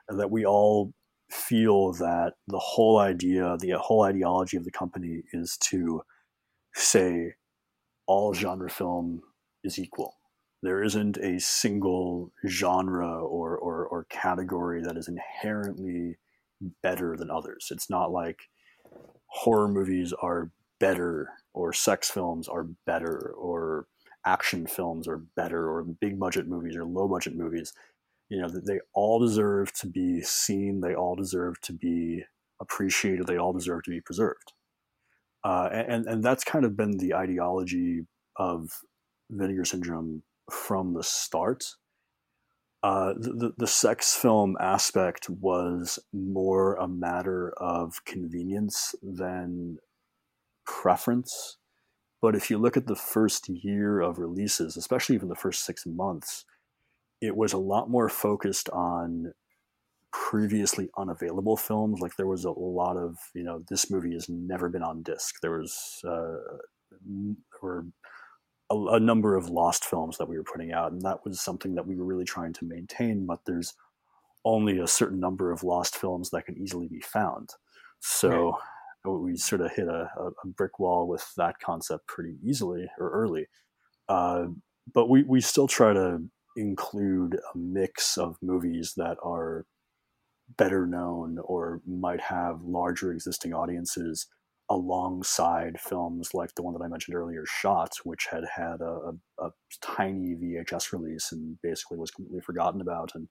and that we all feel that the whole idea, the whole ideology of the company is to say all genre film is equal there isn't a single genre or, or, or category that is inherently better than others. It's not like horror movies are better or sex films are better or action films are better or big budget movies or low budget movies. You know, they all deserve to be seen. They all deserve to be appreciated. They all deserve to be preserved. Uh, and, and that's kind of been the ideology of Vinegar Syndrome from the start. Uh, the, the sex film aspect was more a matter of convenience than preference. But if you look at the first year of releases, especially even the first six months, it was a lot more focused on previously unavailable films. Like there was a lot of, you know, this movie has never been on disc. There was, uh, there were a, a, number of lost films that we were putting out, and that was something that we were really trying to maintain. But there's only a certain number of lost films that can easily be found, so right. we sort of hit a, a, brick wall with that concept pretty easily or early. Uh, but we we still try to include a mix of movies that are better known or might have larger existing audiences alongside films like the one that I mentioned earlier, Shot, which had had a, a, a tiny VHS release and basically was completely forgotten about. And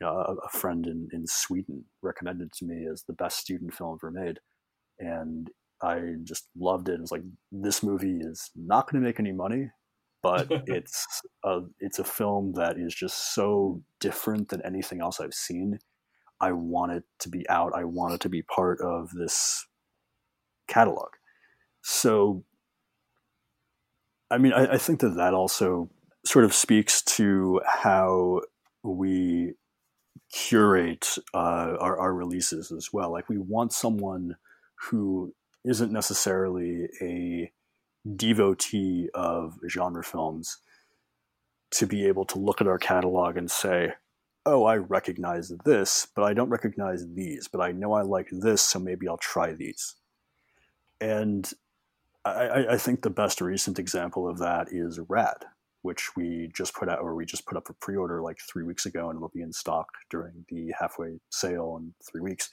you know, a, a, friend in, in Sweden recommended to me as the best student film ever made. And I just loved it. It was like, this movie is not going to make any money, but it's a, it's a film that is just so different than anything else I've seen. I want it to be out. I want it to be part of this catalog. So, I mean, I, I think that that also sort of speaks to how we curate uh, our, our releases as well. Like, we want someone who isn't necessarily a devotee of genre films to be able to look at our catalog and say, oh, I recognize this, but I don't recognize these, but I know I like this, so maybe I'll try these. And I, I, think the best recent example of that is Rad, which we just put out, or we just put up for pre-order like three weeks ago, and it'll be in stock during the halfway sale in three weeks.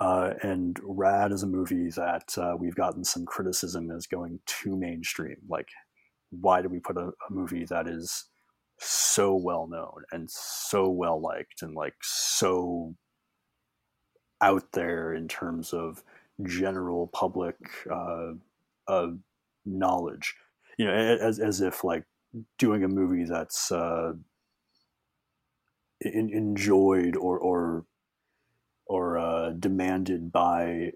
Uh, and Rad is a movie that uh, we've gotten some criticism as going too mainstream. Like, why do we put a, a movie that is so well known and so well liked and like so out there in terms of general public uh, uh, knowledge. You know, as as if like doing a movie that's uh, in, enjoyed or or or uh, demanded by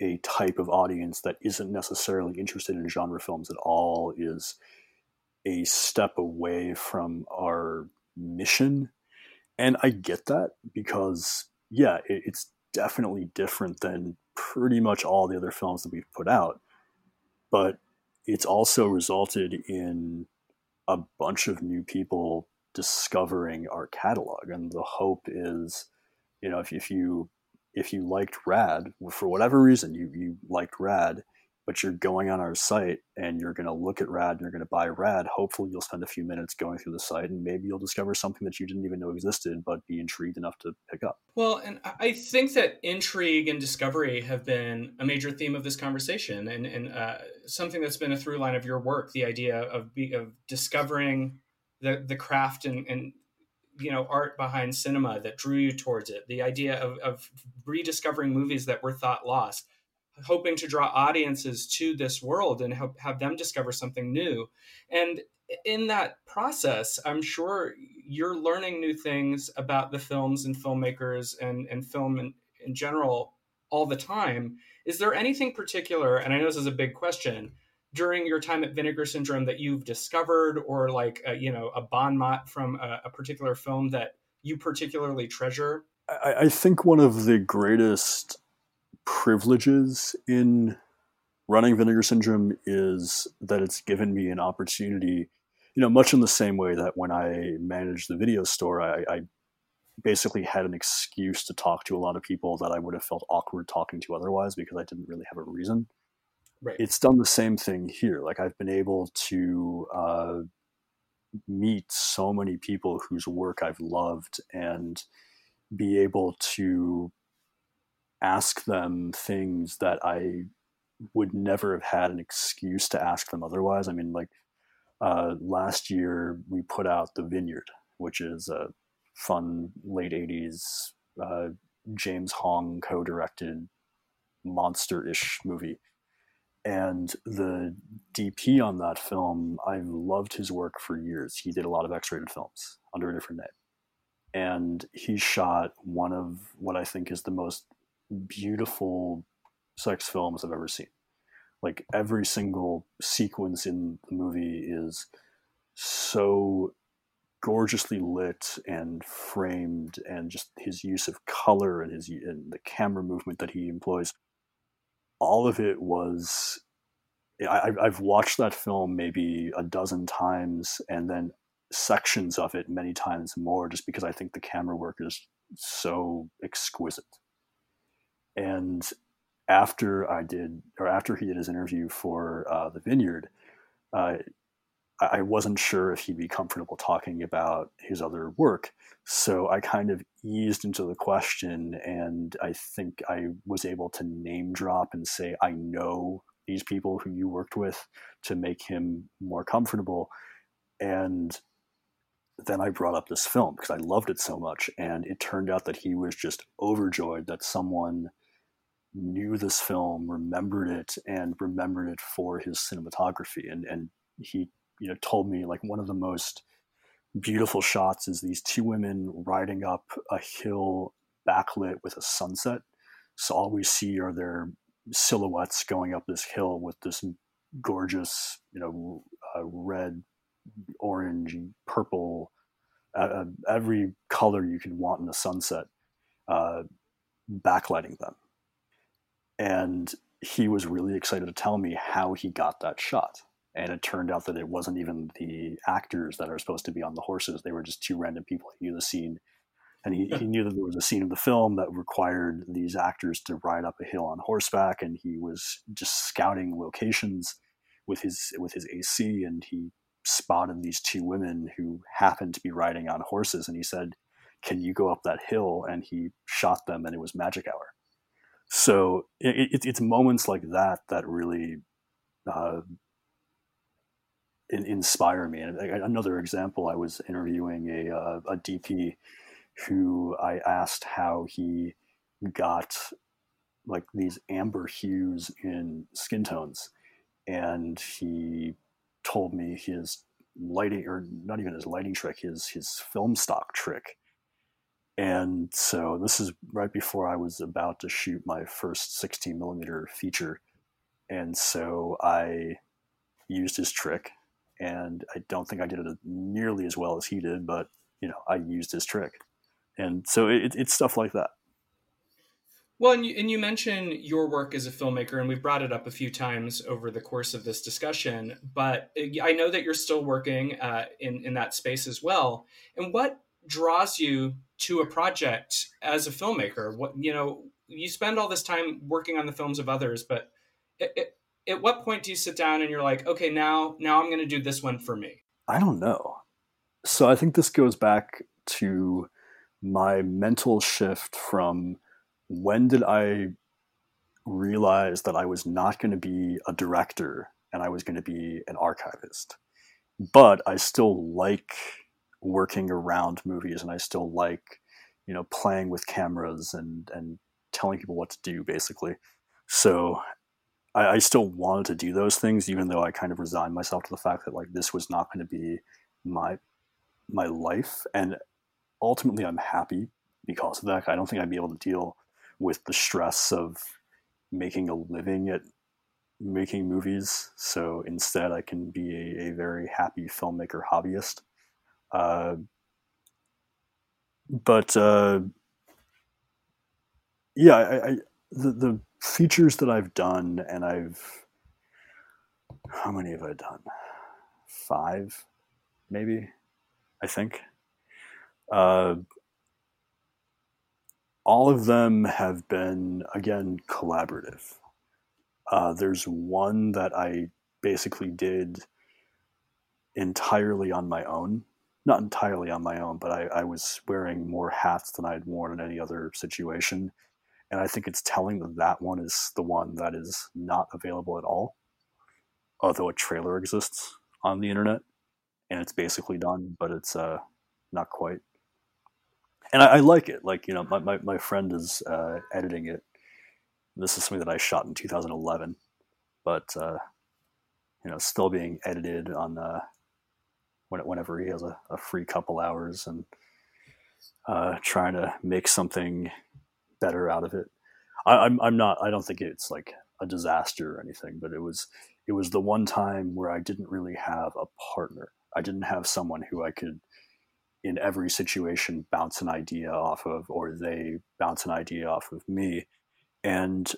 a type of audience that isn't necessarily interested in genre films at all is a step away from our mission. And I get that because, yeah, it, it's definitely different than pretty much all the other films that we've put out. But it's also resulted in a bunch of new people discovering our catalog. And the hope is, you know, if, if you if you liked Rad for whatever reason, you, you liked Rad, but you're going on our site and you're going to look at rad and you're going to buy rad hopefully you'll spend a few minutes going through the site and maybe you'll discover something that you didn't even know existed but be intrigued enough to pick up. Well and i think that intrigue and discovery have been a major theme of this conversation and, and uh, something that's been a through line of your work the idea of, be, of discovering the, the craft and, and you know art behind cinema that drew you towards it the idea of, of rediscovering movies that were thought lost hoping to draw audiences to this world and help have them discover something new. And in that process, I'm sure you're learning new things about the films and filmmakers and, and film in, in general all the time. Is there anything particular, and I know this is a big question, during your time at Vinegar Syndrome that you've discovered or like, a, you know, a bon mot from a, a particular film that you particularly treasure? I, I think one of the greatest privileges in running Vinegar Syndrome is that it's given me an opportunity, you know, much in the same way that when I managed the video store, I, I basically had an excuse to talk to a lot of people that I would have felt awkward talking to otherwise because I didn't really have a reason. Right. It's done the same thing here. Like I've been able to uh, meet so many people whose work I've loved and be able to ask them things that I would never have had an excuse to ask them otherwise. I mean, like uh, last year we put out The Vineyard, which is a fun late 80s uh, James Hong co directed monster ish movie. And the DP on that film, I've loved his work for years. He did a lot of X rated films under a different name. And he shot one of what I think is the most beautiful sex films I've ever seen. Like every single sequence in the movie is so gorgeously lit and framed, and just his use of color and his and the camera movement that he employs. All of it was. I, I've watched that film maybe a dozen times, and then sections of it many times more, just because I think the camera work is so exquisite. And after I did, or after he did his interview for uh, the Vineyard, uh, I wasn't sure if he'd be comfortable talking about his other work. So I kind of eased into the question, and I think I was able to name drop and say, I know these people who you worked with to make him more comfortable. And then I brought up this film because I loved it so much. And it turned out that he was just overjoyed that someone knew this film, remembered it, and remembered it for his cinematography. And and he you know told me like one of the most beautiful shots is these two women riding up a hill backlit with a sunset. So all we see are their silhouettes going up this hill with this gorgeous, you know, uh, red, orange, purple, uh, uh every color you can want in a sunset, uh, backlighting them and he was really excited to tell me how he got that shot. And it turned out that it wasn't even the actors that are supposed to be on the horses. They were just two random people. He knew the scene. And he, he knew that there was a scene of the film that required these actors to ride up a hill on horseback. And he was just scouting locations with his with his AC and he spotted these two women who happened to be riding on horses and he said, Can you go up that hill? And he shot them and it was magic hour so it, it, it's moments like that that really uh, inspire me. And another example, I was interviewing a, uh, a DP who I asked how he got like these amber hues in skin tones, and he told me his lighting, or not even his lighting trick, his his film stock trick and so this is right before I was about to shoot my first 16 millimeter feature. And so I used his trick, and I don't think I did it nearly as well as he did, but you know, I used his trick. And so it, it's stuff like that. Well, and you, and you mentioned your work as a filmmaker, and we've brought it up a few times over the course of this discussion. But I know that you're still working uh, in in that space as well. And what draws you to a project as a filmmaker? What you know, you spend all this time working on the films of others, but at what point do you sit down and you're like, okay, now now I'm going to do this one for me? I don't know. So I think this goes back to my mental shift from when did I realize that I was not going to be a director and I was going to be an archivist. But I still like working around movies and I still like, you know, playing with cameras and, and telling people what to do basically. So I, I still wanted to do those things, even though I kind of resigned myself to the fact that like this was not going to be my my life. And ultimately I'm happy because of that. I don't think I'd be able to deal with the stress of making a living at making movies. So instead, I can be a, a very happy filmmaker hobbyist. Uh, but uh, yeah, I, I, the the features that I've done, and I've how many have I done? Five, maybe. I think. Uh, all of them have been again collaborative. Uh, there's one that I basically did entirely on my own. Not entirely on my own, but I, I was wearing more hats than I'd worn in any other situation. And I think it's telling that that one is the one that is not available at all, although a trailer exists on the internet and it's basically done, but it's uh, not quite and I, I, like it. Like you know, my my, my friend is uh, editing it. This is something that I shot in 2011, but uh, you know, still being edited on uh, whenever he has a, a, free couple hours and uh, trying to make something better out of it. I, I'm I'm not. I don't think it's like a disaster or anything, but it was it was the one time where I didn't really have a partner. I didn't have someone who I could in every situation bounce an idea off of, or they bounce an idea off of me. And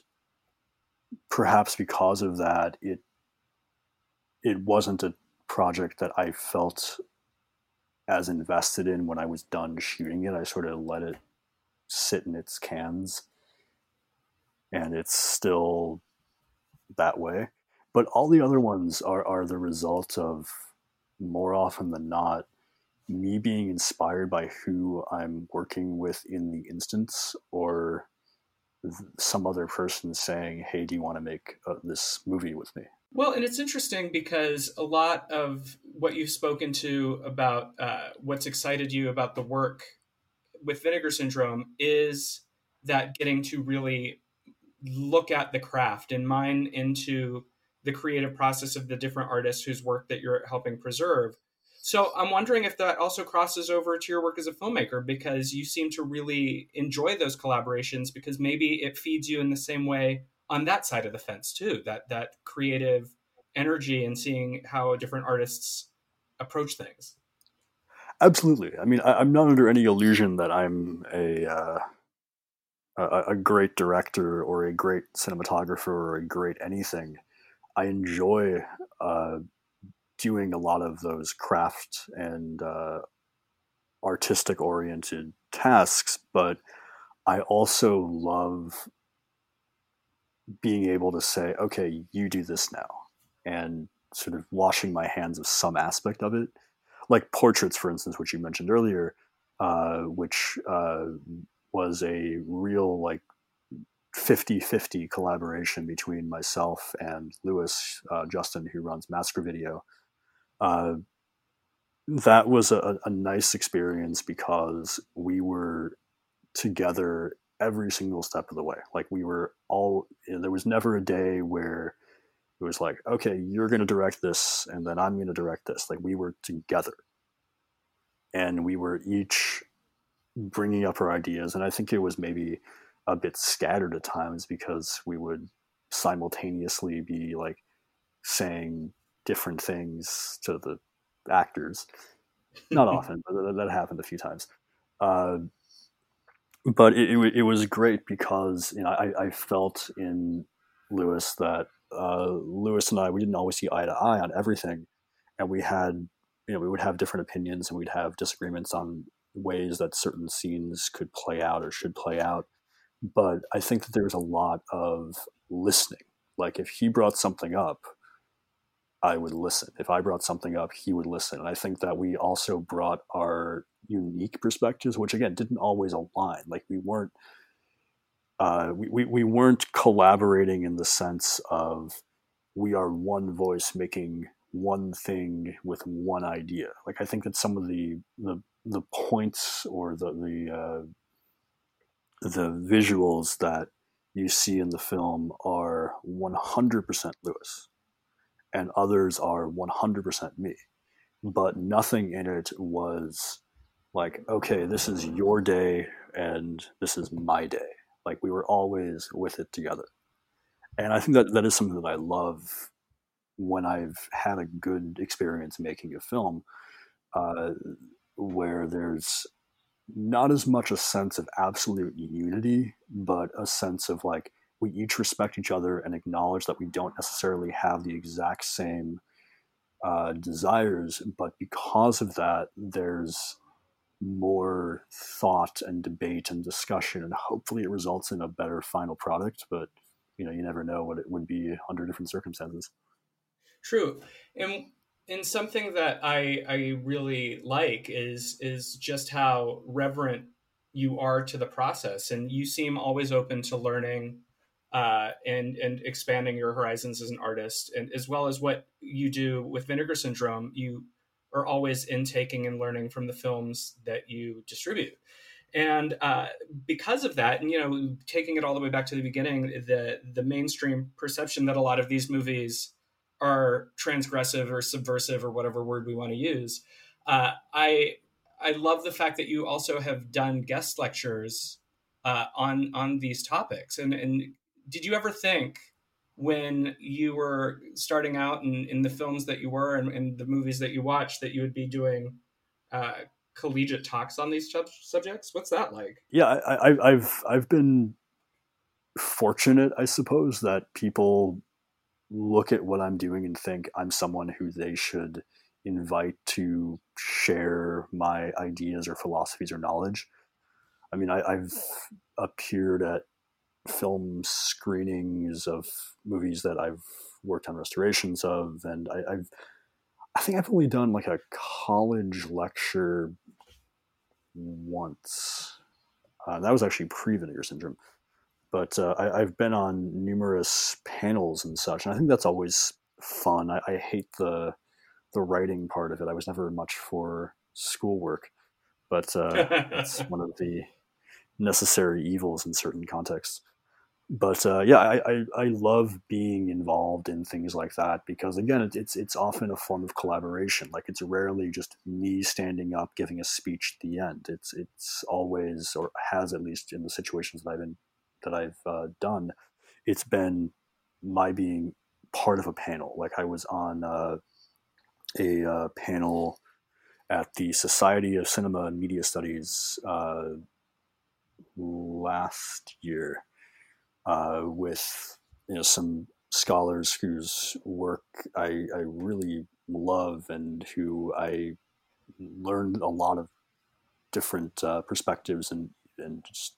perhaps because of that, it it wasn't a project that I felt as invested in when I was done shooting it. I sort of let it sit in its cans, and it's still that way. But all the other ones are, are the result of more often than not me being inspired by who I'm working with in the instance or some other person saying, "Hey, do you want to make uh, this movie with me?" Well, and it's interesting because a lot of what you've spoken to about uh, what's excited you about the work with Vinegar Syndrome is that getting to really look at the craft and mine into the creative process of the different artists whose work that you're helping preserve. So I'm wondering if that also crosses over to your work as a filmmaker because you seem to really enjoy those collaborations because maybe it feeds you in the same way on that side of the fence too. That that creative energy and seeing how different artists approach things. Absolutely. I mean, I, am not under any illusion that I'm a, uh, a a great director or a great cinematographer or a great anything. I enjoy uh, doing a lot of those craft and uh, artistic oriented tasks, but I also love being able to say, okay, you do this now, and sort of washing my hands of some aspect of it. Like portraits, for instance, which you mentioned earlier, uh, which uh, was a real like 50-50 collaboration between myself and Louis uh, Justin, who runs Massacre Video, uh, that was a, a nice experience because we were together every single step of the way. Like we were all, there was never a day where it was like, okay, you're going to direct this and then I'm going to direct this. Like we were together and we were each bringing up our ideas. And I think it was maybe a bit scattered at times because we would simultaneously be like saying different things to the actors. Not often, but that, that, happened a few times. Uh, but it, it, it, was great because you know I, I felt in Louis that uh, Louis and I we didn't always see eye to eye on everything, and we had you know we would have different opinions and we'd have disagreements on ways that certain scenes could play out or should play out. But I think that there was a lot of listening Like if he brought something up, I would listen. If I brought something up, he would listen. And I think that we also brought our unique perspectives, which again didn't always align. Like we weren't uh, we, we, we weren't collaborating in the sense of we are one voice making one thing with one idea. Like I think that some of the the, the points or the the uh, the visuals that you see in the film are 100% Louis, and others are 100% me. But nothing in it was like, okay, this is your day and this is my day. Like we were always with it together. And I think that that is something that I love when I've had a good experience making a film, uh, where there's not as much a sense of absolute unity, but a sense of like we each respect each other and acknowledge that we don't necessarily have the exact same uh, desires, but because of that, there's more thought and debate and discussion, and hopefully it results in a better final product. But you know, you never know what it would be under different circumstances. True, and and something that I I really like is is just how reverent you are to the process, and you seem always open to learning. Uh, and and expanding your horizons as an artist, and as well as what you do with Vinegar Syndrome, you are always intaking and learning from the films that you distribute. And uh, because of that, and you know, taking it all the way back to the beginning, the the mainstream perception that a lot of these movies are transgressive or subversive or whatever word we want to use, uh, I I love the fact that you also have done guest lectures uh, on on these topics. And and did you ever think when you were starting out in, in the films that you were and, the movies that you watched that you would be doing uh, collegiate talks on these subjects? What's that like? Yeah I, i've i've been fortunate i suppose that people look at what i'm doing and think i'm someone who they should invite to share my ideas or philosophies or knowledge. I mean I, i've appeared at film screenings of movies that I've worked on restorations of, and I, have I think I've only done like a college lecture once. Uh, that was actually pre Vinegar Syndrome, but uh, I, have been on numerous panels and such, and I think that's always fun. I, I hate the the writing part of it. I was never much for schoolwork, but uh, it's one of the necessary evils in certain contexts but uh, yeah, I, I, I, love being involved in things like that because again, it, it's it's often a form of collaboration. Like it's rarely just me standing up giving a speech at the end. It's it's always or has at least in the situations that I've been that I've uh, done, it's been my being part of a panel. Like I was on uh, a uh, panel at the Society of Cinema and Media Studies uh, last year uh, with you know some scholars whose work I, I really love and who I learned a lot of different uh, perspectives and, and just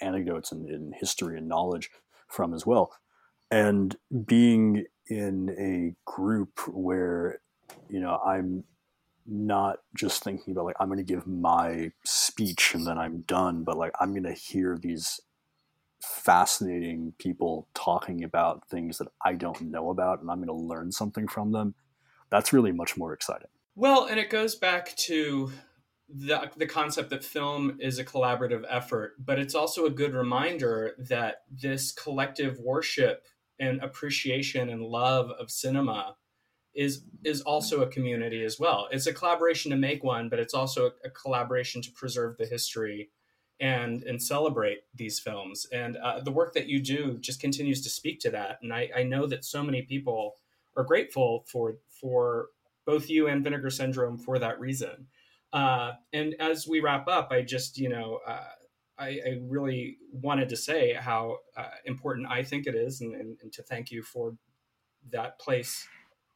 anecdotes and, and, history and knowledge from as well. And being in a group where, you know, I'm not just thinking about like, I'm going to give my speech and then I'm done, but like, I'm going to hear these fascinating people talking about things that I don't know about and I'm going to learn something from them, that's really much more exciting. Well, and it goes back to the, the concept that film is a collaborative effort, but it's also a good reminder that this collective worship and appreciation and love of cinema is is also a community as well. It's a collaboration to make one, but it's also a, a collaboration to preserve the history and and celebrate these films. And uh, the work that you do just continues to speak to that. And I, I know that so many people are grateful for for both you and Vinegar Syndrome for that reason. Uh, and as we wrap up, I just you know. Uh, I, I, really wanted to say how uh, important I think it is, and, and, and, to thank you for that place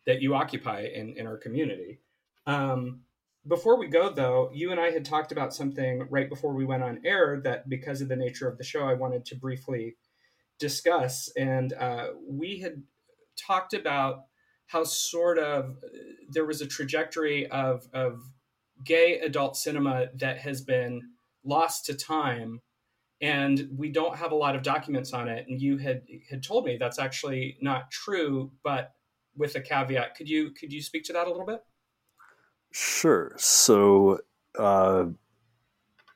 that you occupy in, in our community. Um, before we go, though, you and I had talked about something right before we went on air that, because of the nature of the show, I wanted to briefly discuss. And uh, we had talked about how sort of there was a trajectory of, of gay adult cinema that has been lost to time and we don't have a lot of documents on it. And you had had told me that's actually not true but with a caveat. Could you could you speak to that a little bit sure so uh,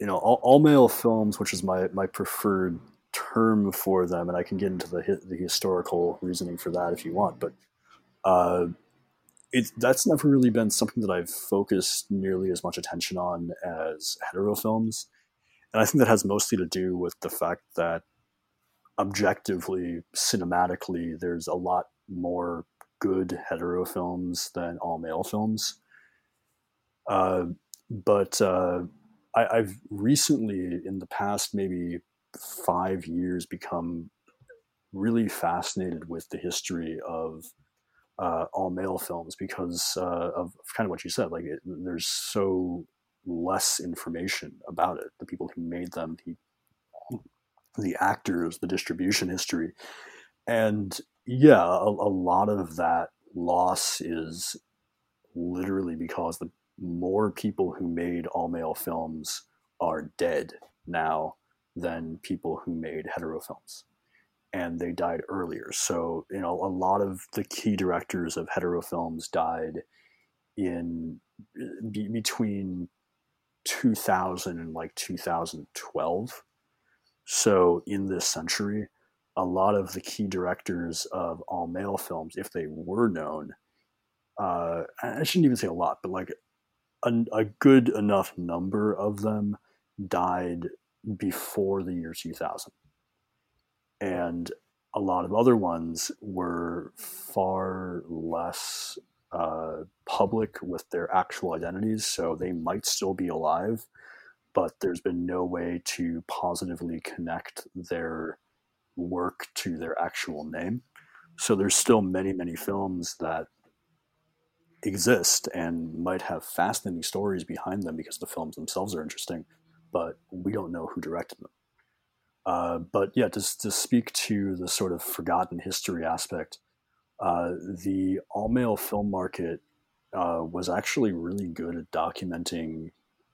you know all, all male films which is my my preferred term for them and i can get into the the historical reasoning for that if you want but uh, it, that's never really been something that I've focused nearly as much attention on as hetero films. And I think that has mostly to do with the fact that objectively, cinematically, there's a lot more good hetero films than all male films. Uh, but uh, I, have recently, in the past maybe five years, become really fascinated with the history of uh, all male films because uh, of kind of what you said. Like it, there's so less information about it. The people who made them, the the actors, the distribution history, and yeah, a, a lot of that loss is literally because the more people who made all male films are dead now than people who made hetero films and they died earlier. So, you know, a lot of the key directors of hetero films died in be, between 2000 and like 2012. So, in this century, a lot of the key directors of all male films, if they were known, uh, I shouldn't even say a lot, but like a, a good enough number of them died before the year 2000 and a lot of other ones were far less uh, public with their actual identities, so they might still be alive, but there's been no way to positively connect their work to their actual name. So there's still many, many films that exist and might have fascinating stories behind them because the films themselves are interesting, but we don't know who directed them. Uh, but yeah, to, to speak to the sort of forgotten history aspect, uh, the all male film market uh, was actually really good at documenting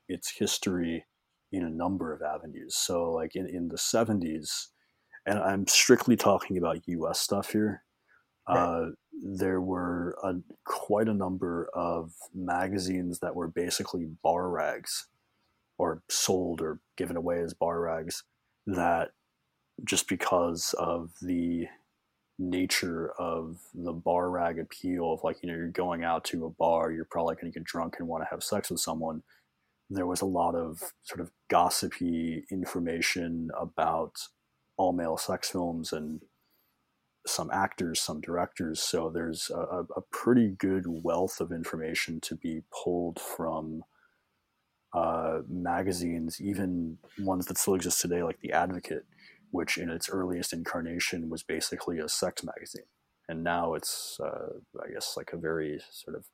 its history in a number of avenues. So, like in, in the 70s, and I'm strictly talking about US stuff here, Uh, there were a, quite a number of magazines that were basically bar rags or sold or given away as bar rags that just because of the nature of the bar rag appeal of like you know you're going out to a bar you're probably going to get drunk and want to have sex with someone there was a lot of sort of gossipy information about all male sex films and some actors some directors so there's a, a pretty good wealth of information to be pulled from uh, magazines, even ones that still exist today, like The Advocate, which in its earliest incarnation was basically a sex magazine. And now it's, uh, I guess, like a very sort of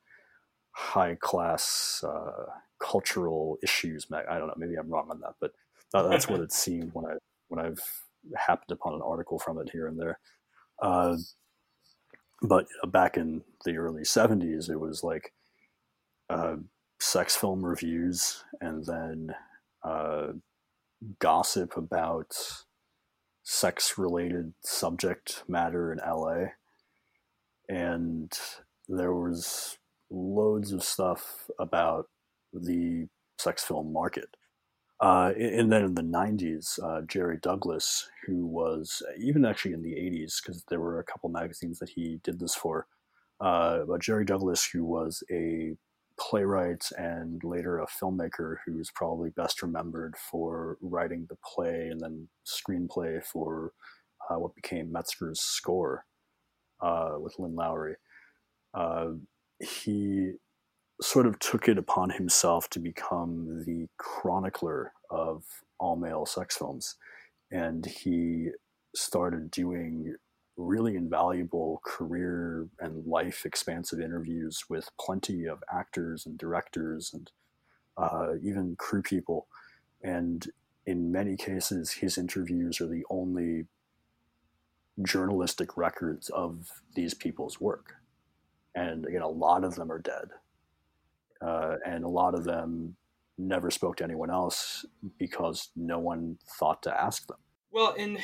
high class uh, cultural issues. Mag- I don't know, maybe I'm wrong on that, but that's what it seemed when I when I've happened upon an article from it here and there. Uh, but back in the early 70s, it was like uh, sex film reviews and then uh, gossip about sex related subject matter in LA. And there was loads of stuff about the sex film market. Uh, and then in the 90s, uh, Jerry Douglas, who was even actually in the 80s, because there were a couple magazines that he did this for, uh, but Jerry Douglas, who was a playwright and later a filmmaker who's probably best remembered for writing the play and then screenplay for uh, what became Metzger's score uh, with Lynn Lowry. Uh, he sort of took it upon himself to become the chronicler of all male sex films. And he started doing really invaluable career and life expansive interviews with plenty of actors and directors and uh, even crew people. And in many cases, his interviews are the only journalistic records of these people's work. And again, a lot of them are dead. Uh, and a lot of them never spoke to anyone else because no one thought to ask them. Well, and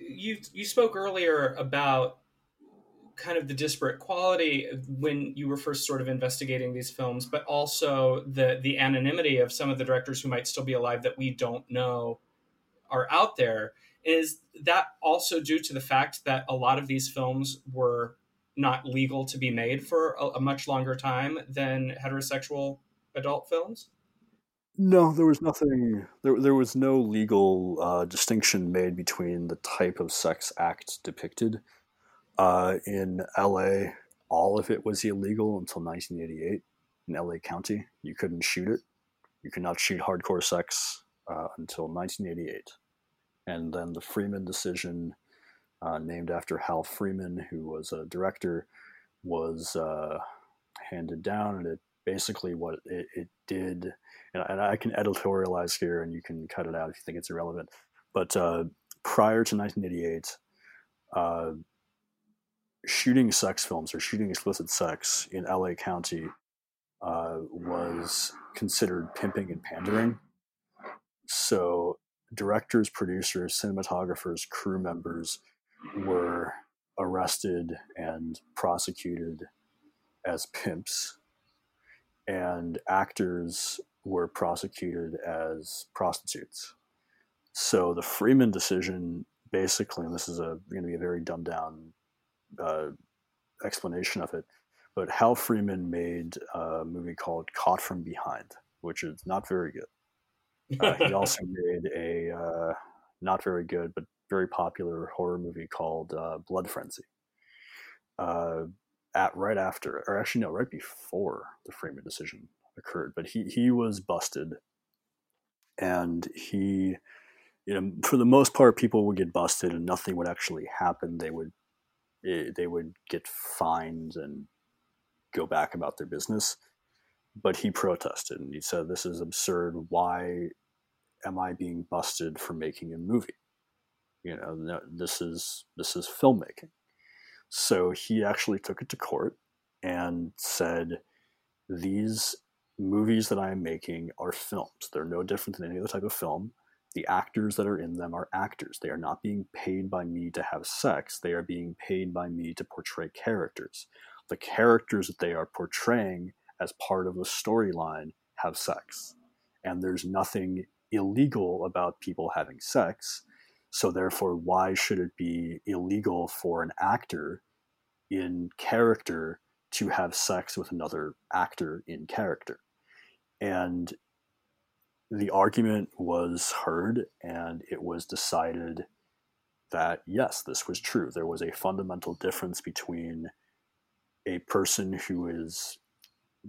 you you spoke earlier about kind of the disparate quality when you were first sort of investigating these films, but also the the anonymity of some of the directors who might still be alive that we don't know are out there. Is that also due to the fact that a lot of these films were not legal to be made for a, a much longer time than heterosexual adult films? No, there was nothing. There, there was no legal uh, distinction made between the type of sex act depicted. Uh, in LA, all of it was illegal until 1988 in LA County. You couldn't shoot it. You could not shoot hardcore sex uh, until 1988. And then the Freeman decision, uh, named after Hal Freeman, who was a director, was uh, handed down. And it basically what it, it did, and, and, I can editorialize here and you can cut it out if you think it's irrelevant. But uh, prior to 1988, uh, shooting sex films or shooting explicit sex in LA County uh, was considered pimping and pandering. So directors, producers, cinematographers, crew members were arrested and prosecuted as pimps, and actors were prosecuted as prostitutes. So the Freeman decision basically, and this is a going to be a very dumbed down uh, explanation of it, but Hal Freeman made a movie called Caught from Behind, which is not very good. Uh, he also made a uh, not very good but very popular horror movie called uh, Blood Frenzy. Uh, at right after, or actually no, right before the Freeman decision occurred, but he he was busted, and he, you know, for the most part, people would get busted and nothing would actually happen. They would eh, they would get fined and go back about their business. But he protested and he said, "This is absurd. Why am I being busted for making a movie? You know, this is this is filmmaking." So he actually took it to court and said, "These movies that I am making are films. They're no different than any other type of film. The actors that are in them are actors. They are not being paid by me to have sex. They are being paid by me to portray characters. The characters that they are portraying as part of the storyline have sex. And there's nothing illegal about people having sex. So, therefore, why should it be illegal for an actor in character to have sex with another actor in character? And the argument was heard and it was decided that yes, this was true. There was a fundamental difference between a person who is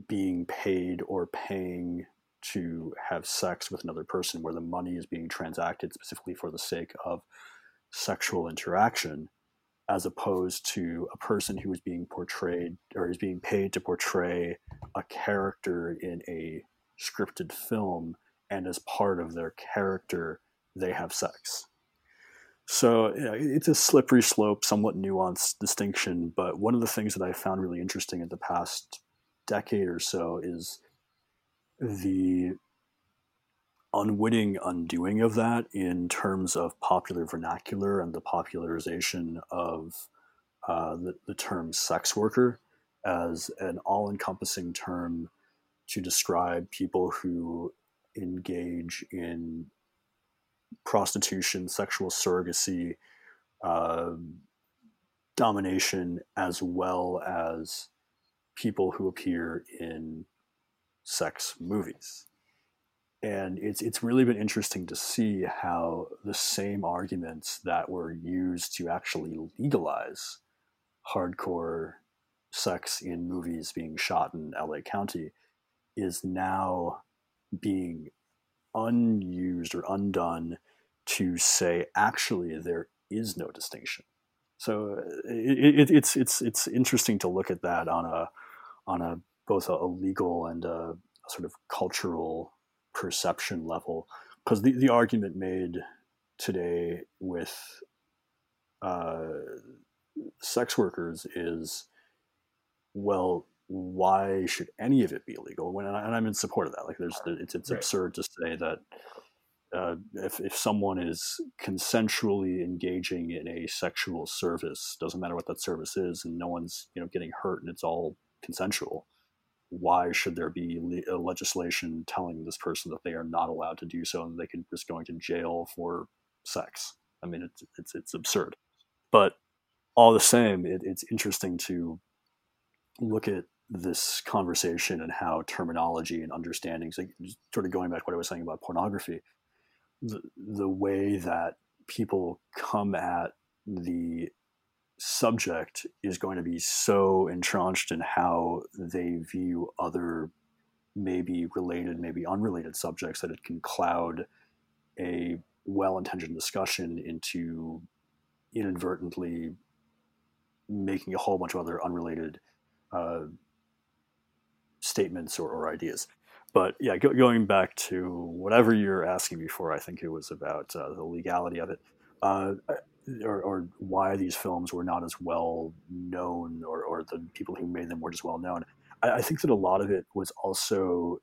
being paid or paying to have sex with another person, where the money is being transacted specifically for the sake of sexual interaction, as opposed to a person who is being portrayed or is being paid to portray a character in a scripted film and as part of their character, they have sex. So you know, it's a slippery slope, somewhat nuanced distinction. But one of the things that I found really interesting in the past decade or so is the unwitting undoing of that in terms of popular vernacular and the popularization of uh, the, the term sex worker as an all encompassing term to describe people who engage in prostitution, sexual surrogacy, uh, domination, as well as people who appear in sex movies. And it's it's really been interesting to see how the same arguments that were used to actually legalize hardcore sex in movies being shot in LA County is now being unused or undone to say actually there is no distinction. So uh, it, it, it's it's it's interesting to look at that on a on a both a, legal and a, a sort of cultural perception level. Because the, the argument made today with uh, sex workers is well why should any of it be illegal? When and i'm in support of that. Like there's it's, it's right. absurd to say that uh, if, if someone is consensually engaging in a sexual service doesn't matter what that service is and no one's you know getting hurt and it's all consensual why should there be le- uh, legislation telling this person that they are not allowed to do so and they can risk going to jail for sex? I mean it's it's, it's absurd. But all the same it, it's interesting to look at this conversation and how terminology and understandings like sort of going back to what i was saying about pornography the, the way that people come at the subject is going to be so entrenched in how they view other maybe related maybe unrelated subjects that it can cloud a well-intentioned discussion into inadvertently making a whole bunch of other unrelated uh, statements or, or ideas. But yeah, go, going back to whatever you're asking before, I think it was about uh, the legality of it, uh, or, or, why these films were not as well known, or, or the people who made them weren't as well known. I, I think that a lot of it was also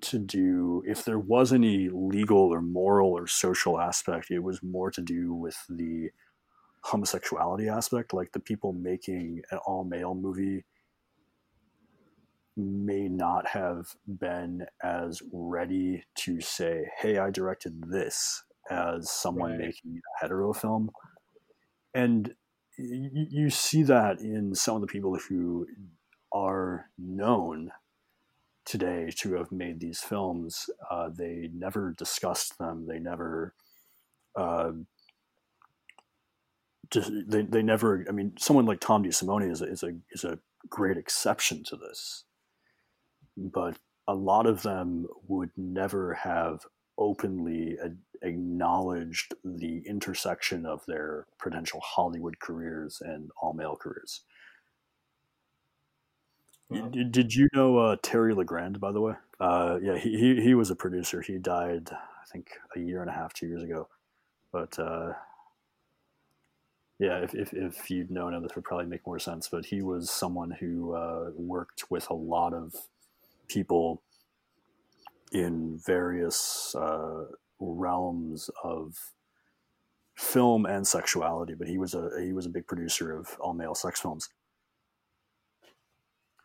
to do if there was any legal or moral or social aspect, it was more to do with the homosexuality aspect, like the people making an all male movie may not have been as ready to say, "Hey, I directed this," as someone right. making a hetero film, and you, you see that in some of the people who are known today to have made these films. Uh, they never discussed them. They never. Uh, just, they, they never. I mean, someone like Tom DeSimone is a, is a is a great exception to this but a lot of them would never have openly acknowledged the intersection of their potential Hollywood careers and all male careers. Did, did you know uh, Terry LeGrand, by the way? Uh, yeah, he, he, he was a producer. He died, I think, a year and a half, two years ago. But uh, yeah, if, if, if, you'd known him, this would probably make more sense. But he was someone who uh, worked with a lot of people in various uh, realms of film and sexuality, but he was a he was a big producer of all male sex films,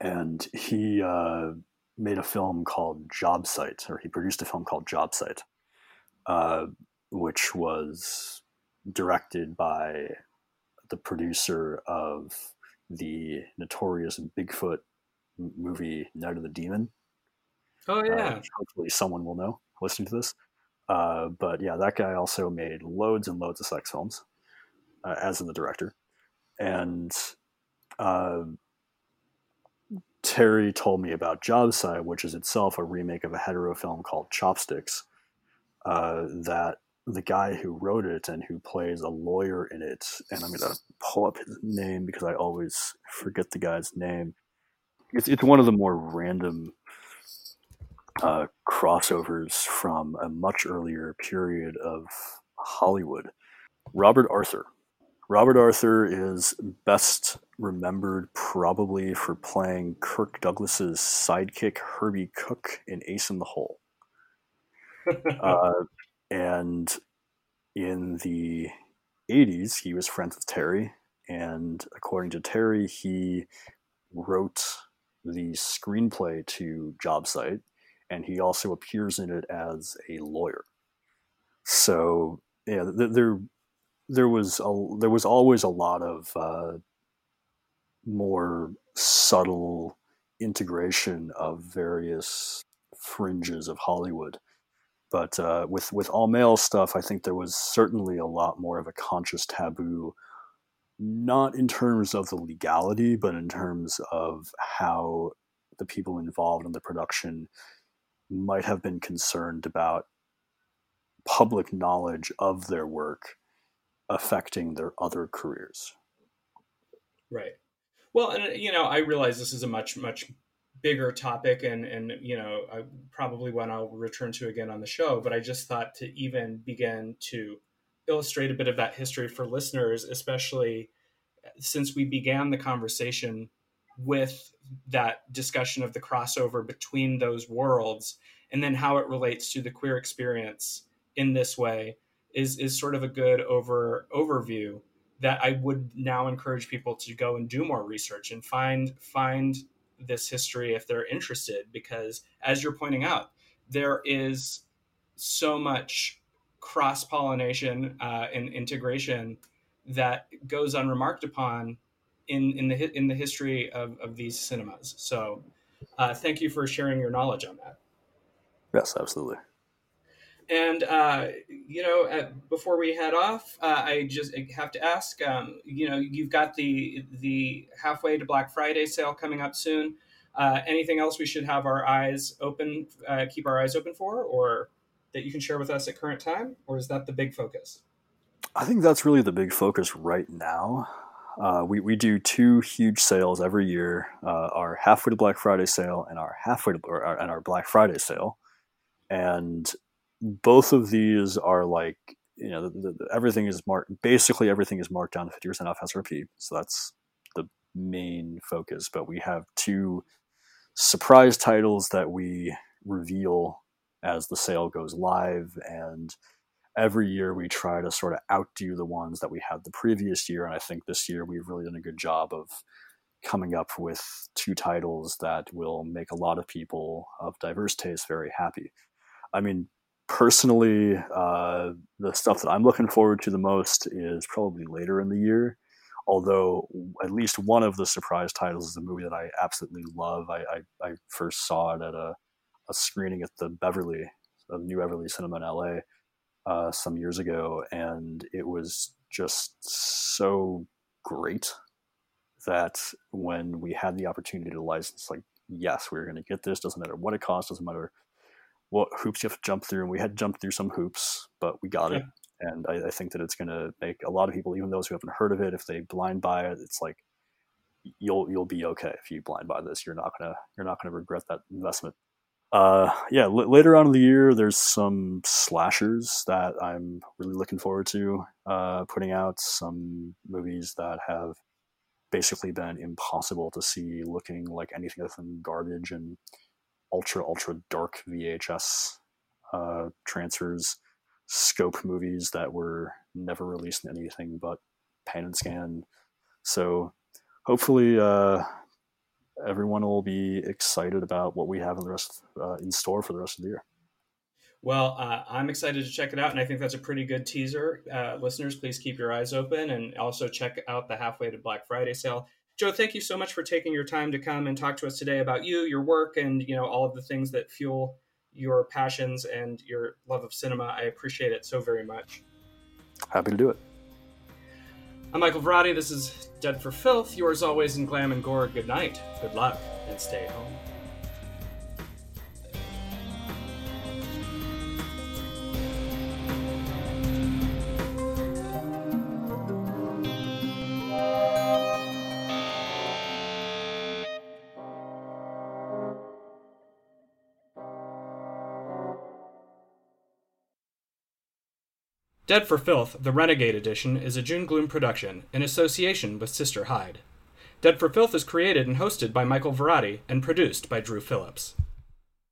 and he uh, made a film called Job Site, or he produced a film called Job Site, uh, which was directed by the producer of the notorious Bigfoot movie Night of the Demon. Oh uh, yeah. Uh, hopefully, someone will know listening to this. Uh, but yeah, that guy also made loads and loads of sex films, uh, as in the director. And uh, Terry told me about Job Site, which is itself a remake of a hetero film called Chopsticks. Uh, that the guy who wrote it and who plays a lawyer in it, and I'm gonna pull up his name because I always forget the guy's name it's, it's one of the more random uh, crossovers from a much earlier period of Hollywood. Robert Arthur. Robert Arthur is best remembered probably for playing Kirk Douglas's sidekick Herbie Cook in Ace in the Hole. uh, and in the 80s, he was friends with Terry. And according to Terry, he wrote the screenplay to Job Site, and he also appears in it as a lawyer. So yeah, there there was a, there was always a lot of uh, more subtle integration of various fringes of Hollywood. But uh, with with all male stuff, I think there was certainly a lot more of a conscious taboo not in terms of the legality, but in terms of how the people involved in the production might have been concerned about public knowledge of their work affecting their other careers. Right. Well, and uh, you know, I realize this is a much much bigger topic, and and you know, I, probably one I'll return to again on the show. But I just thought to even begin to illustrate a bit of that history for listeners, especially uh, since we began the conversation with that discussion of the crossover between those worlds and then how it relates to the queer experience in this way is is sort of a good over overview that I would now encourage people to go and do more research and find find this history if they're interested because as you're pointing out there is so much cross pollination uh, and integration that goes unremarked upon in in the in the history of, of these cinemas. So, uh, thank you for sharing your knowledge on that. Yes, absolutely. And uh, you know, uh, before we head off, uh, I just have to ask. Um, you know, you've got the the halfway to Black Friday sale coming up soon. Uh, anything else we should have our eyes open, uh, keep our eyes open for, or that you can share with us at current time, or is that the big focus? I think that's really the big focus right now. Uh, we, we do two huge sales every year: uh, our halfway to Black Friday sale and our halfway to or, and our Black Friday sale. And both of these are like you know the, the, everything is marked. Basically, everything is marked down to fifty percent off SRP. So that's the main focus. But we have two surprise titles that we reveal as the sale goes live and every year we try to sort of outdo the ones that we had the previous year. And I think this year we've really done a good job of coming up with two titles that will make a lot of people of diverse tastes very happy. I mean, personally, uh, the stuff that I'm looking forward to the most is probably later in the year. Although at least one of the surprise titles is a movie that I absolutely love. I, I, I first saw it at a, a screening at the Beverly, the New Beverly Cinema in LA uh, some years ago, and it was just so great that when we had the opportunity to license, like, yes, we are going to get this. Doesn't matter what it costs. Doesn't matter what hoops you have to jump through. And we had jumped through some hoops, but we got it. And I, I think that it's going to make a lot of people, even those who haven't heard of it, if they blind buy it, it's like you'll you'll be okay if you blind buy this. You're not gonna you're not gonna regret that investment uh, yeah, l- later on in the year, there's some slashers that I'm really looking forward to uh, putting out. Some movies that have basically been impossible to see, looking like anything other than garbage and ultra ultra dark VHS uh, transfers, scope movies that were never released in anything but pan and scan. So hopefully, uh, everyone will be excited about what we have in the rest uh, in store for the rest of the year. Well, uh, I'm excited to check it out, and I think that's a pretty good teaser. Uh, listeners, please keep your eyes open and also check out the halfway to Black Friday sale. Joe, thank you so much for taking your time to come and talk to us today about you, your work, and you know all of the things that fuel your passions and your love of cinema. I appreciate it so very much. Happy to do it. I'm Michael Varrati. This is Dead for Filth. Yours always in glam and gore. Good night, good luck, and stay home. Dead for Filth, the Renegade Edition, is a June Gloom production in association with Sister Hyde. Dead for Filth is created and hosted by Michael Varrati and produced by Drew Phillips.